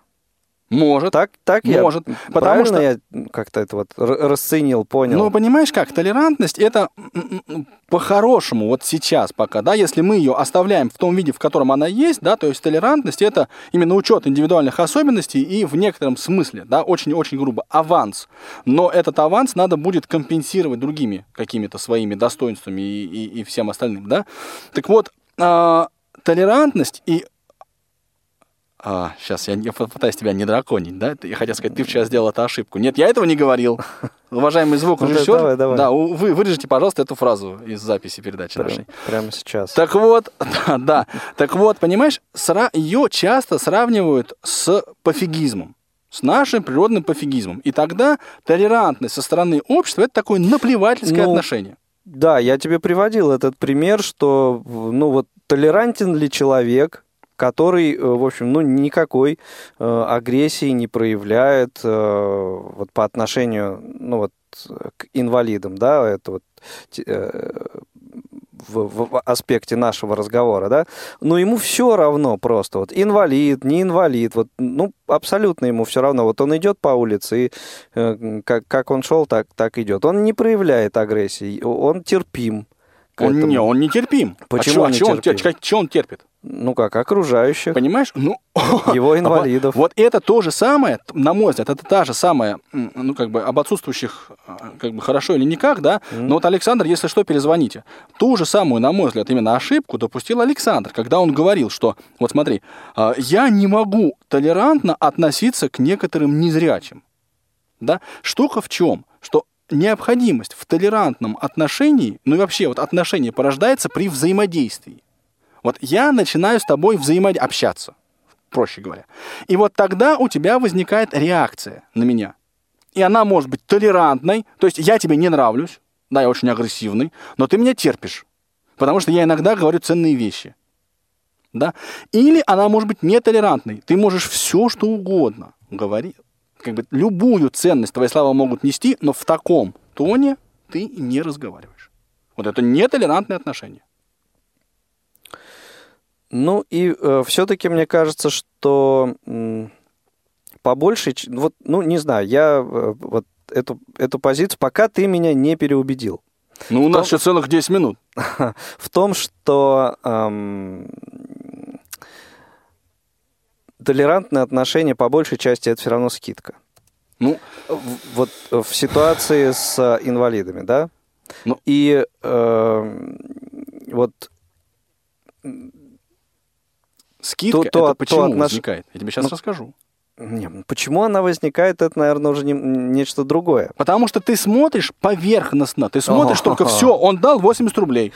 Speaker 2: Может.
Speaker 1: Так, так
Speaker 2: Может,
Speaker 1: я
Speaker 2: потому
Speaker 1: правильно
Speaker 2: что-
Speaker 1: я как-то это вот расценил, понял?
Speaker 2: Ну, понимаешь как, толерантность это по-хорошему, вот сейчас пока, да, если мы ее оставляем в том виде, в котором она есть, да, то есть толерантность это именно учет индивидуальных особенностей и в некотором смысле, да, очень-очень грубо, аванс. Но этот аванс надо будет компенсировать другими какими-то своими достоинствами и, и- и всем остальным, да. Так вот, а, толерантность и а, сейчас я, не- пытаюсь тебя не драконить, да? Я хотел сказать, ты вчера сделал эту ошибку. Нет, я этого не говорил. Уважаемый звукорежиссер,
Speaker 1: Ну, давай, давай.
Speaker 2: да, вы вырежите, пожалуйста, эту фразу из записи передачи
Speaker 1: Прям-
Speaker 2: нашей.
Speaker 1: прямо сейчас.
Speaker 2: Так вот, да, да. Так вот, понимаешь, ее часто сравнивают с пофигизмом, с нашим природным пофигизмом. И тогда толерантность со стороны общества это такое наплевательское
Speaker 1: Ну,
Speaker 2: отношение.
Speaker 1: Да, я тебе приводил этот пример, что, ну вот, толерантен ли человек, который, э, в общем, ну, никакой э, агрессии не проявляет э, вот по отношению, ну, вот, к инвалидам, да, это вот в, в аспекте нашего разговора, да, но ему все равно просто, вот, инвалид, не инвалид, вот, ну, абсолютно ему все равно, вот он идет по улице, и э, как, как он шел, так, так идет, он не проявляет агрессии, он терпим, к
Speaker 2: Он,
Speaker 1: этому.
Speaker 2: не, он не терпим.
Speaker 1: Почему
Speaker 2: а чё- а чё он, чё он терпит?
Speaker 1: ну как, окружающих,
Speaker 2: Понимаешь? Ну,
Speaker 1: его инвалидов.
Speaker 2: Вот это то же самое, на мой взгляд, это та же самая, ну, как бы, об отсутствующих, а, как бы, хорошо или никак, да, но вот, Александр, если что, перезвоните. Ту же самую, на мой взгляд, именно ошибку допустил Александр, когда он говорил, что, вот смотри, а, я не могу толерантно относиться к некоторым незрячим, да, штука в чем, необходимость в толерантном отношении, ну и вообще вот отношение порождается при взаимодействии. Вот я начинаю с тобой взаимодействовать, общаться, проще говоря. И вот тогда у тебя возникает реакция на меня. И она может быть толерантной, то есть я тебе не нравлюсь, да, я очень агрессивный, но ты меня терпишь, потому что я иногда говорю ценные вещи. Да? Или она может быть нетолерантной. Ты можешь все, что угодно говорить. Как бы любую ценность твои слова могут нести, но в таком тоне ты не разговариваешь. Вот это нетолерантные отношения.
Speaker 1: Ну и все-таки мне кажется, что м, по большей, вот, ну не знаю, я э, вот эту, эту позицию, пока ты меня не переубедил.
Speaker 2: Ну, у нас
Speaker 1: том-
Speaker 2: еще целых 10 минут.
Speaker 1: в том, что эм, толерантное отношение по большей части это все равно скидка.
Speaker 2: Ну,
Speaker 1: Вот в ситуации с э, инвалидами, да?
Speaker 2: Ну.
Speaker 1: И эм, вот
Speaker 2: скидка,
Speaker 1: То- то-
Speaker 2: это
Speaker 1: то
Speaker 2: почему
Speaker 1: отнош-
Speaker 2: возникает? Я тебе сейчас
Speaker 1: Ну,
Speaker 2: расскажу.
Speaker 1: не, почему она возникает, это, наверное, уже не- нечто другое.
Speaker 2: Потому что ты смотришь поверхностно. Ты смотришь только все, он дал 80 рублей.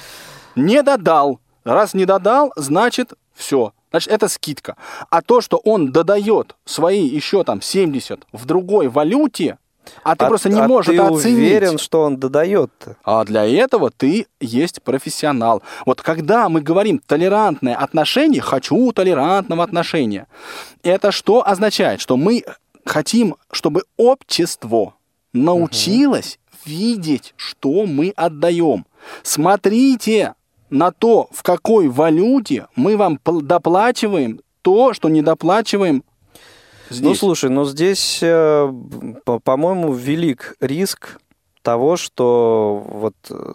Speaker 2: Не додал. Раз не додал, значит все. Значит, это скидка. А то, что он додает свои еще там 70 в другой валюте, А ты просто не
Speaker 1: а
Speaker 2: можешь
Speaker 1: ты
Speaker 2: это оценить.
Speaker 1: уверен, что он додает-то?
Speaker 2: А для этого ты есть профессионал. Вот когда мы говорим толерантное отношение, хочу толерантного отношения, это что означает? Что мы хотим, чтобы общество научилось видеть, что мы отдаем. Смотрите на то, в какой валюте мы вам пл- доплачиваем то, что не доплачиваем здесь.
Speaker 1: Ну, слушай, ну здесь, э, по- по-моему, велик риск того, что вот э,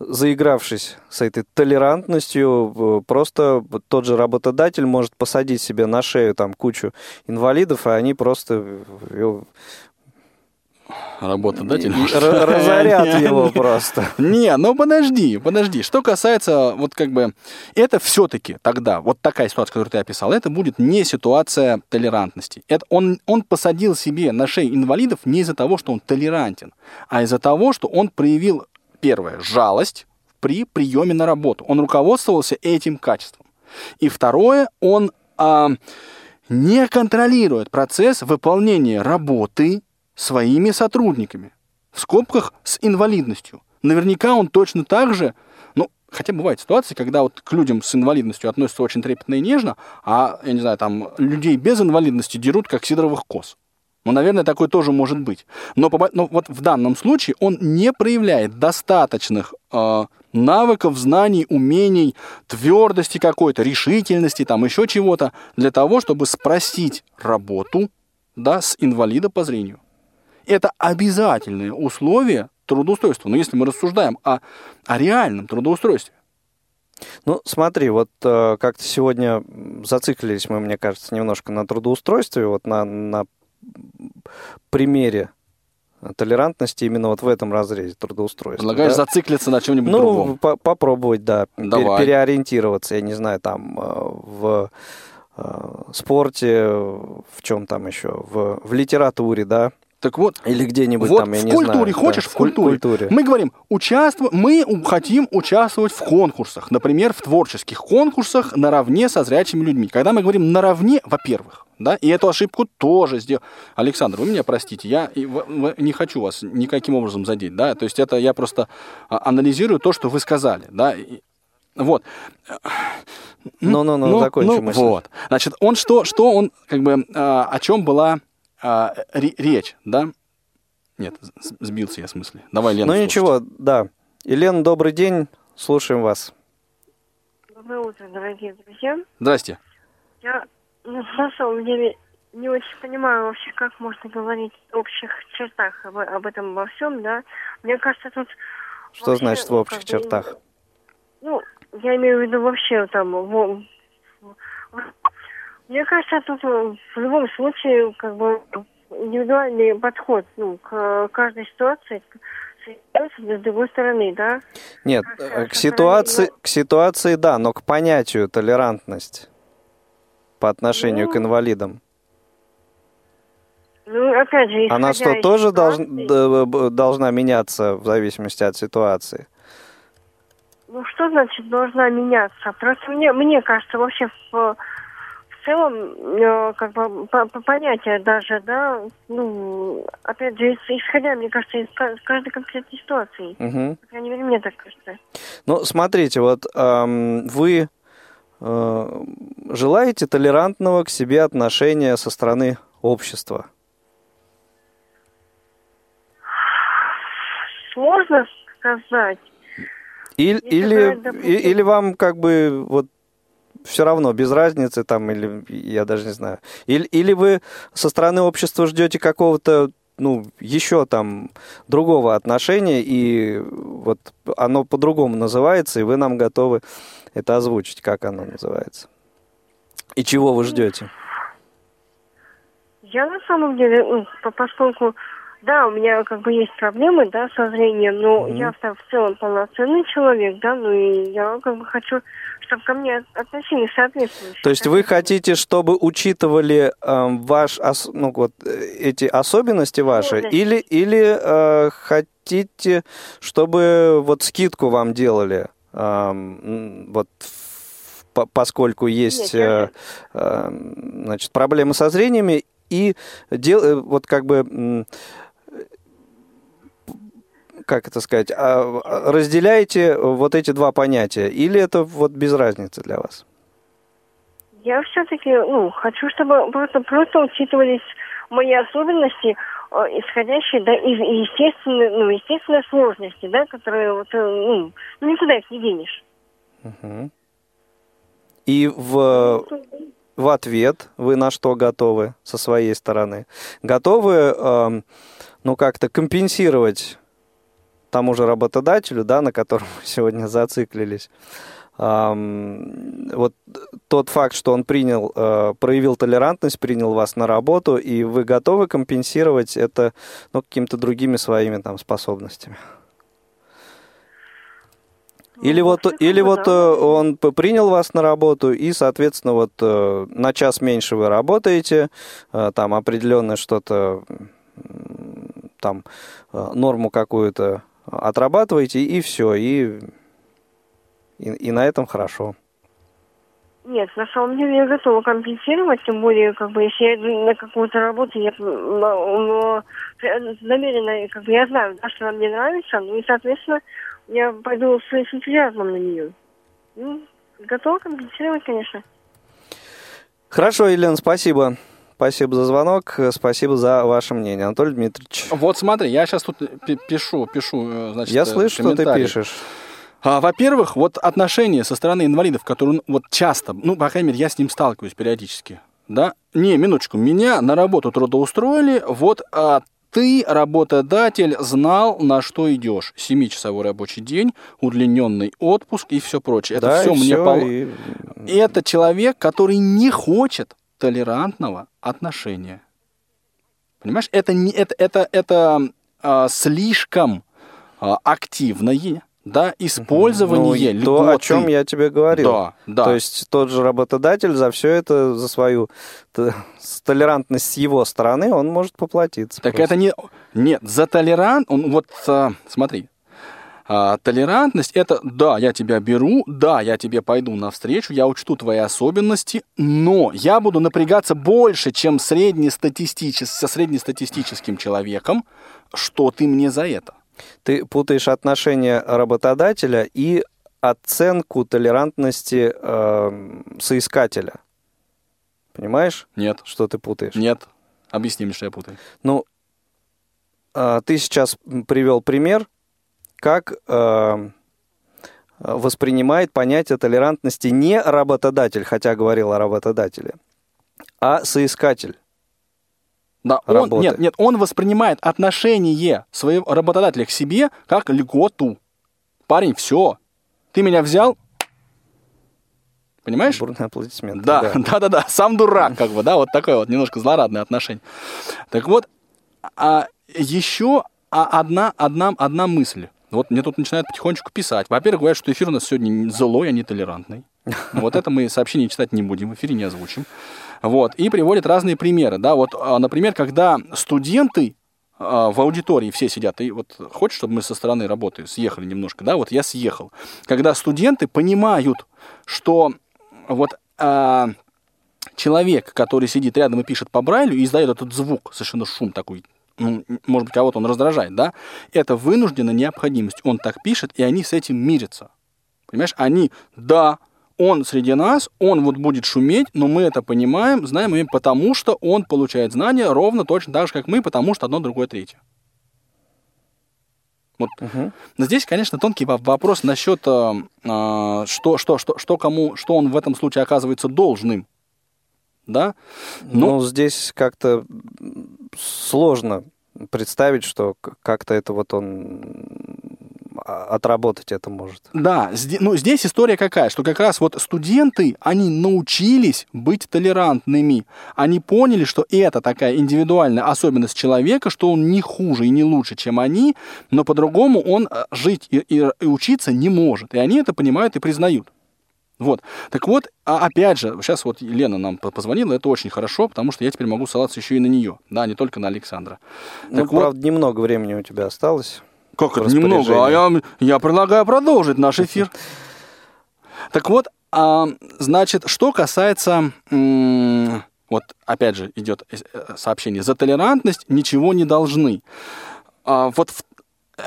Speaker 1: заигравшись с этой толерантностью, э, просто тот же работодатель может посадить себе на шею там кучу инвалидов, и они просто
Speaker 2: Работодатель.
Speaker 1: разорят его просто.
Speaker 2: Не, ну подожди, подожди. Что касается, вот как бы, это все-таки тогда, вот такая ситуация, которую ты описал, это будет не ситуация толерантности. Это он, он посадил себе на шею инвалидов не из-за того, что он толерантен, а из-за того, что он проявил, первое, жалость при приеме на работу. Он руководствовался этим качеством. И второе, он а, не контролирует процесс выполнения работы своими сотрудниками. В скобках с инвалидностью. Наверняка он точно так же, ну, хотя бывают ситуации, когда вот к людям с инвалидностью относятся очень трепетно и нежно, а, я не знаю, там, людей без инвалидности дерут, как сидоровых коз. Ну, наверное, такое тоже может быть. Но, но вот в данном случае он не проявляет достаточных э, навыков, знаний, умений, твердости какой-то, решительности, там еще чего-то, для того, чтобы спросить работу да, с инвалида по зрению. Это обязательное условие трудоустройства. Но если мы рассуждаем о, о реальном трудоустройстве,
Speaker 1: Ну, смотри, вот э, как-то сегодня зациклились мы, мне кажется, немножко на трудоустройстве, вот на, на примере толерантности именно вот в этом разрезе трудоустройства.
Speaker 2: предлагаешь
Speaker 1: да?
Speaker 2: зациклиться на чем-нибудь
Speaker 1: Ну,
Speaker 2: другом.
Speaker 1: по- попробовать, да,
Speaker 2: Давай.
Speaker 1: переориентироваться, я не знаю, там, э, в э, спорте, в чем там еще, в, в литературе, да,
Speaker 2: Так вот,
Speaker 1: или где-нибудь
Speaker 2: вот
Speaker 1: там, я
Speaker 2: в
Speaker 1: не
Speaker 2: культуре,
Speaker 1: знаю.
Speaker 2: хочешь
Speaker 1: да,
Speaker 2: в
Speaker 1: куль-
Speaker 2: культуре?
Speaker 1: культуре.
Speaker 2: Мы говорим, участву... мы хотим участвовать в конкурсах, например, в творческих конкурсах наравне со зрячими людьми. Когда мы говорим наравне, во-первых, да, и эту ошибку тоже сделал. Александр, вы меня простите, я не хочу вас никаким образом задеть, да, то есть это я просто а, анализирую то, что вы сказали, да, вот.
Speaker 1: Ну-ну-ну, закончи мысль.
Speaker 2: Вот. Значит, он что, что он, как бы, а, о чем была а, ре- речь, да? Нет, с- сбился я в смысле. Давай, Лена.
Speaker 1: Ну
Speaker 2: слушать.
Speaker 1: ничего, да. Елена, добрый день, слушаем вас.
Speaker 8: Доброе утро, дорогие друзья.
Speaker 2: Здрасте.
Speaker 8: Я ну, на самом деле не очень понимаю вообще, как можно говорить в общих чертах об, об этом во всем, да. Мне кажется, тут...
Speaker 1: Что
Speaker 8: вообще,
Speaker 1: значит в
Speaker 8: ну,
Speaker 1: общих
Speaker 8: бы,
Speaker 1: чертах?
Speaker 8: Ну, я имею в виду вообще там... во- мне кажется, тут э, в любом случае как бы индивидуальный подход ну, к каждой ситуации с другой стороны, да.
Speaker 1: Нет, э, к ситуации,
Speaker 8: ну-
Speaker 1: к ситуации, да, но к понятию толерантность по отношению к
Speaker 8: Ну,
Speaker 1: инвалидам.
Speaker 8: Ну, опять же,
Speaker 1: Она что, тоже
Speaker 8: ситуации-
Speaker 1: б- должна меняться в зависимости от ситуации?
Speaker 8: Ну, что значит должна меняться? Просто мне, мне кажется, вообще в целом, э, как бы, по, по понятие даже, да, ну, опять же, ис- исходя, мне кажется, из ка- каждой конкретной ситуации.
Speaker 1: Мгм.
Speaker 8: По крайней мере, мне так кажется.
Speaker 1: Ну, смотрите, вот ам, вы э, желаете толерантного к себе отношения со стороны общества?
Speaker 8: Сложно сказать.
Speaker 1: Или, или, или вам как бы вот все равно, без разницы там, или я даже не знаю. Или, или вы со стороны общества ждете какого-то, ну, еще там другого отношения, и вот оно по-другому называется, и вы нам готовы это озвучить, как оно называется. И чего вы ждете?
Speaker 8: Я на самом деле, ну, по- поскольку, да, у меня как бы есть проблемы, да, со зрением, но
Speaker 1: Мгм.
Speaker 8: я в целом полноценный человек, да, ну и я как бы хочу, чтобы ко мне относились соответствующе.
Speaker 1: То есть вы хотите, чтобы учитывали эм, ваш, ос- ну, вот, э, эти особенности ваши,
Speaker 8: да.
Speaker 1: или, или э, хотите, чтобы вот скидку вам делали, м, вот по- поскольку есть
Speaker 8: Нет,
Speaker 1: э, э, значит, проблемы со зрениями, и дел, э, вот как бы м, как это сказать, а, а, разделяете вот эти два понятия, или это вот без разницы для вас?
Speaker 8: Я все-таки, ну, хочу, чтобы просто, просто учитывались мои особенности, э, исходящие, да, из естественной, ну, естественной сложности, да, которые вот, э, ну, никуда их не денешь.
Speaker 1: Мгм. И в, в ответ вы на что готовы со своей стороны? Готовы, эм, ну, как-то компенсировать тому же работодателю, да, на котором мы сегодня зациклились, вот тот факт, что он принял, э, проявил толерантность, принял вас на работу, и вы готовы компенсировать это, ну, какими-то другими своими там способностями? Или вот, или вот э, он принял вас на работу, и, соответственно, вот э, на час меньше вы работаете, там определенное что-то, там норму какую-то отрабатываете, и все, и, и, и на этом хорошо.
Speaker 8: Нет, на самом деле я готова компенсировать, тем более, как бы, если я иду на какую-то работу, я но, э, намеренно, как бы, я знаю, да, что она мне нравится, ну и, соответственно, я пойду с энтузиазмом на нее. Ну, готова компенсировать, конечно.
Speaker 1: Хорошо, Елена, спасибо. Спасибо за звонок, спасибо за ваше мнение. Анатолий Дмитриевич,
Speaker 2: Вот смотри, я сейчас тут пи- пишу, пишу, э, значит,
Speaker 1: я
Speaker 2: э,
Speaker 1: слышу, что ты пишешь.
Speaker 2: А, во-первых, вот отношения со стороны инвалидов, которые ну, вот часто, ну, по крайней мере, я с ним сталкиваюсь периодически, да? Не, минуточку, меня на работу трудоустроили, вот а, ты, работодатель, знал, на что идешь. Семичасовой рабочий день, удлиненный отпуск и все прочее. Это
Speaker 1: да,
Speaker 2: все мне пол-
Speaker 1: И
Speaker 2: это человек, который не хочет толерантного отношения. Понимаешь, это, не, это, это, это а, слишком а, активное да, использование
Speaker 1: Ну, то, о чем я тебе говорил.
Speaker 2: Да, да.
Speaker 1: То есть тот же работодатель за все это, за свою толерантность с его стороны, он может поплатиться.
Speaker 2: Так
Speaker 1: просто.
Speaker 2: это не... Нет, за толерант... Он, вот а, смотри. А, толерантность это да, я тебя беру, да, я тебе пойду навстречу, я учту твои особенности, но я буду напрягаться больше, чем среднестатистичес... со среднестатистическим человеком. Что ты мне за это?
Speaker 1: Ты путаешь отношения работодателя и оценку толерантности эм, соискателя. Понимаешь,
Speaker 2: Нет,
Speaker 1: что ты путаешь?
Speaker 2: нет. Объясни мне, что я путаю.
Speaker 1: Ну, э, ты сейчас привел пример, как э, воспринимает понятие толерантности не работодатель, хотя говорил о работодателе, а соискатель.
Speaker 2: Да, он,
Speaker 1: Работы.
Speaker 2: нет, нет, он воспринимает отношение своего работодателя к себе как льготу. Парень, все, ты меня взял, понимаешь?
Speaker 1: Бурные аплодисменты.
Speaker 2: Да, да, да, да, сам дурак, как бы, да, вот такое вот немножко злорадное отношение. Так вот, а еще а, одна, одна, одна мысль. Вот мне тут начинают потихонечку писать. Во-первых, говорят, что эфир у нас сегодня злой, а не толерантный. Вот это мы сообщение читать не будем, в эфире не озвучим. Вот. И приводят разные примеры. Да? Вот, а, например, когда студенты а, в аудитории все сидят, и вот хочешь, чтобы мы со стороны работы съехали немножко, да, вот я съехал. Когда студенты понимают, что вот а, человек, который сидит рядом и пишет по Брайлю и издает этот звук, совершенно шум такой, ну, может быть, кого-то он раздражает, да, это вынужденная необходимость. Он так пишет, и они с этим мирятся. Понимаешь, они, да, он среди нас, он вот будет шуметь, но мы это понимаем, знаем именно потому, что он получает знания ровно точно так же, как мы, потому что одно, другое, третье. Вот. Но здесь, конечно, тонкий во- вопрос насчет, э, э, что, что, что, что кому, что он в этом случае оказывается должным. Да?
Speaker 1: Ну, здесь как-то сложно представить, что как-то это вот он а, отработать это может.
Speaker 2: Да, ну здесь история какая, что как раз вот студенты, они научились быть толерантными. Они поняли, что это такая индивидуальная особенность человека, что он не хуже и не лучше, чем они, но по-другому он э, жить и, и- и учиться не может. И они это понимают и признают. Вот. Так вот, а опять же, сейчас вот Лена нам по- позвонила, это очень хорошо, потому что я теперь могу ссылаться еще и на нее, да, не только на Александра.
Speaker 1: Ну,
Speaker 2: Так вот-
Speaker 1: правда, немного времени у тебя осталось.
Speaker 2: Как это немного? А я, я предлагаю продолжить наш эфир. Так вот, а, значит, что касается вот опять же идет э, сообщение, за толерантность ничего не должны. А, вот в,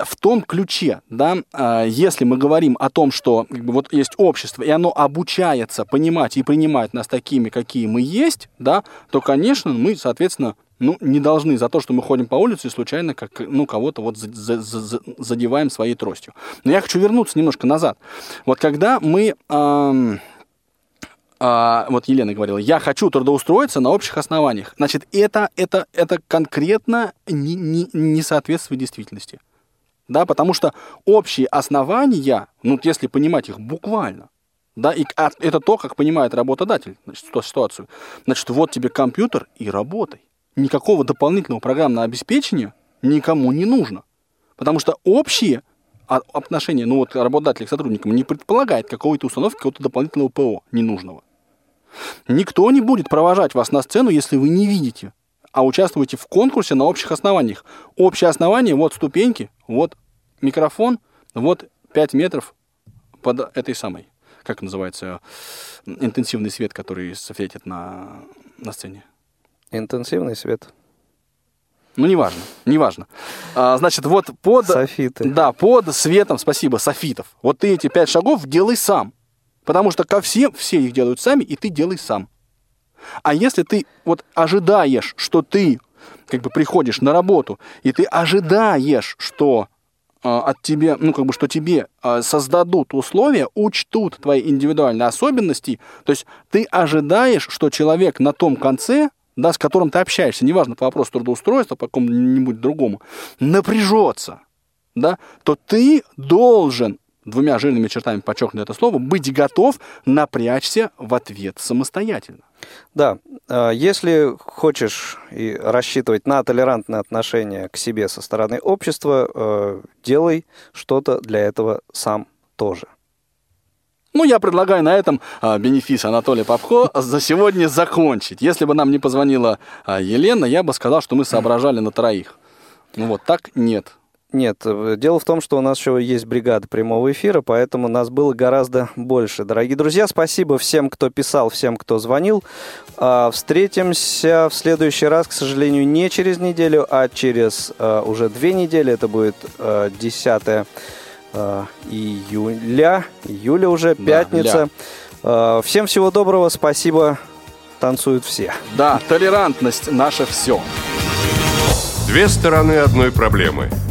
Speaker 2: в том ключе, да, а, если мы говорим о том, что вот есть общество, и оно обучается понимать и принимать нас такими, какие мы есть, да, то, конечно, мы, соответственно, ну, не должны за то, что мы ходим по улице и случайно как, ну, кого-то вот за, за, за, задеваем своей тростью. Но я хочу вернуться немножко назад. Вот когда мы... Эм, а, вот Елена говорила, я хочу трудоустроиться на общих основаниях. Значит, это, это, это конкретно не, не, не соответствует действительности. Да, потому что общие основания, ну, если понимать их буквально, да, и это то, как понимает работодатель значит, ситуацию. Значит, вот тебе компьютер и работай. Никакого дополнительного программного обеспечения никому не нужно. Потому что общие отношения, ну вот работодатель к сотрудникам не предполагает какой-то установки какого-то дополнительного ПО ненужного. Никто не будет провожать вас на сцену, если вы не видите, а участвуете в конкурсе на общих основаниях. Общее основание, вот ступеньки, вот микрофон, вот 5 метров под этой самой, как называется, интенсивный свет, который светит на, на сцене.
Speaker 1: Интенсивный свет.
Speaker 2: Ну, неважно, неважно. А, значит, вот под...
Speaker 1: Софиты.
Speaker 2: Да, под светом, спасибо, софитов. Вот ты эти пять шагов делай сам. Потому что ко всем все их делают сами, и ты делай сам. А если ты вот ожидаешь, что ты как бы приходишь на работу, и ты ожидаешь, что э, от тебя, ну как бы, что тебе э, создадут условия, учтут твои индивидуальные особенности, то есть ты ожидаешь, что человек на том конце, да, с которым ты общаешься, неважно по вопросу трудоустройства, по какому-нибудь другому, напряжется, да, то ты должен двумя жирными чертами подчеркнуто это слово, быть готов напрячься в ответ самостоятельно.
Speaker 1: Да, а, если хочешь и рассчитывать на толерантное отношение к себе со стороны общества, э, делай что-то для этого сам тоже.
Speaker 2: Ну, я предлагаю на этом а, бенефис Анатолия Попко за сегодня закончить. Если бы нам не позвонила а, Елена, я бы сказал, что мы соображали на троих. Ну вот так нет.
Speaker 1: Нет, э, дело в том, что у нас еще есть бригада прямого эфира, поэтому нас было гораздо больше. Дорогие друзья, спасибо всем, кто писал, всем, кто звонил. А, встретимся в следующий раз, к сожалению, не через неделю, а через а, уже две недели. Это будет а, 10 а, июля. Июля уже, пятница. Да, всем всего доброго, спасибо. Танцуют все.
Speaker 2: Да, толерантность наше все.
Speaker 3: Две стороны одной проблемы –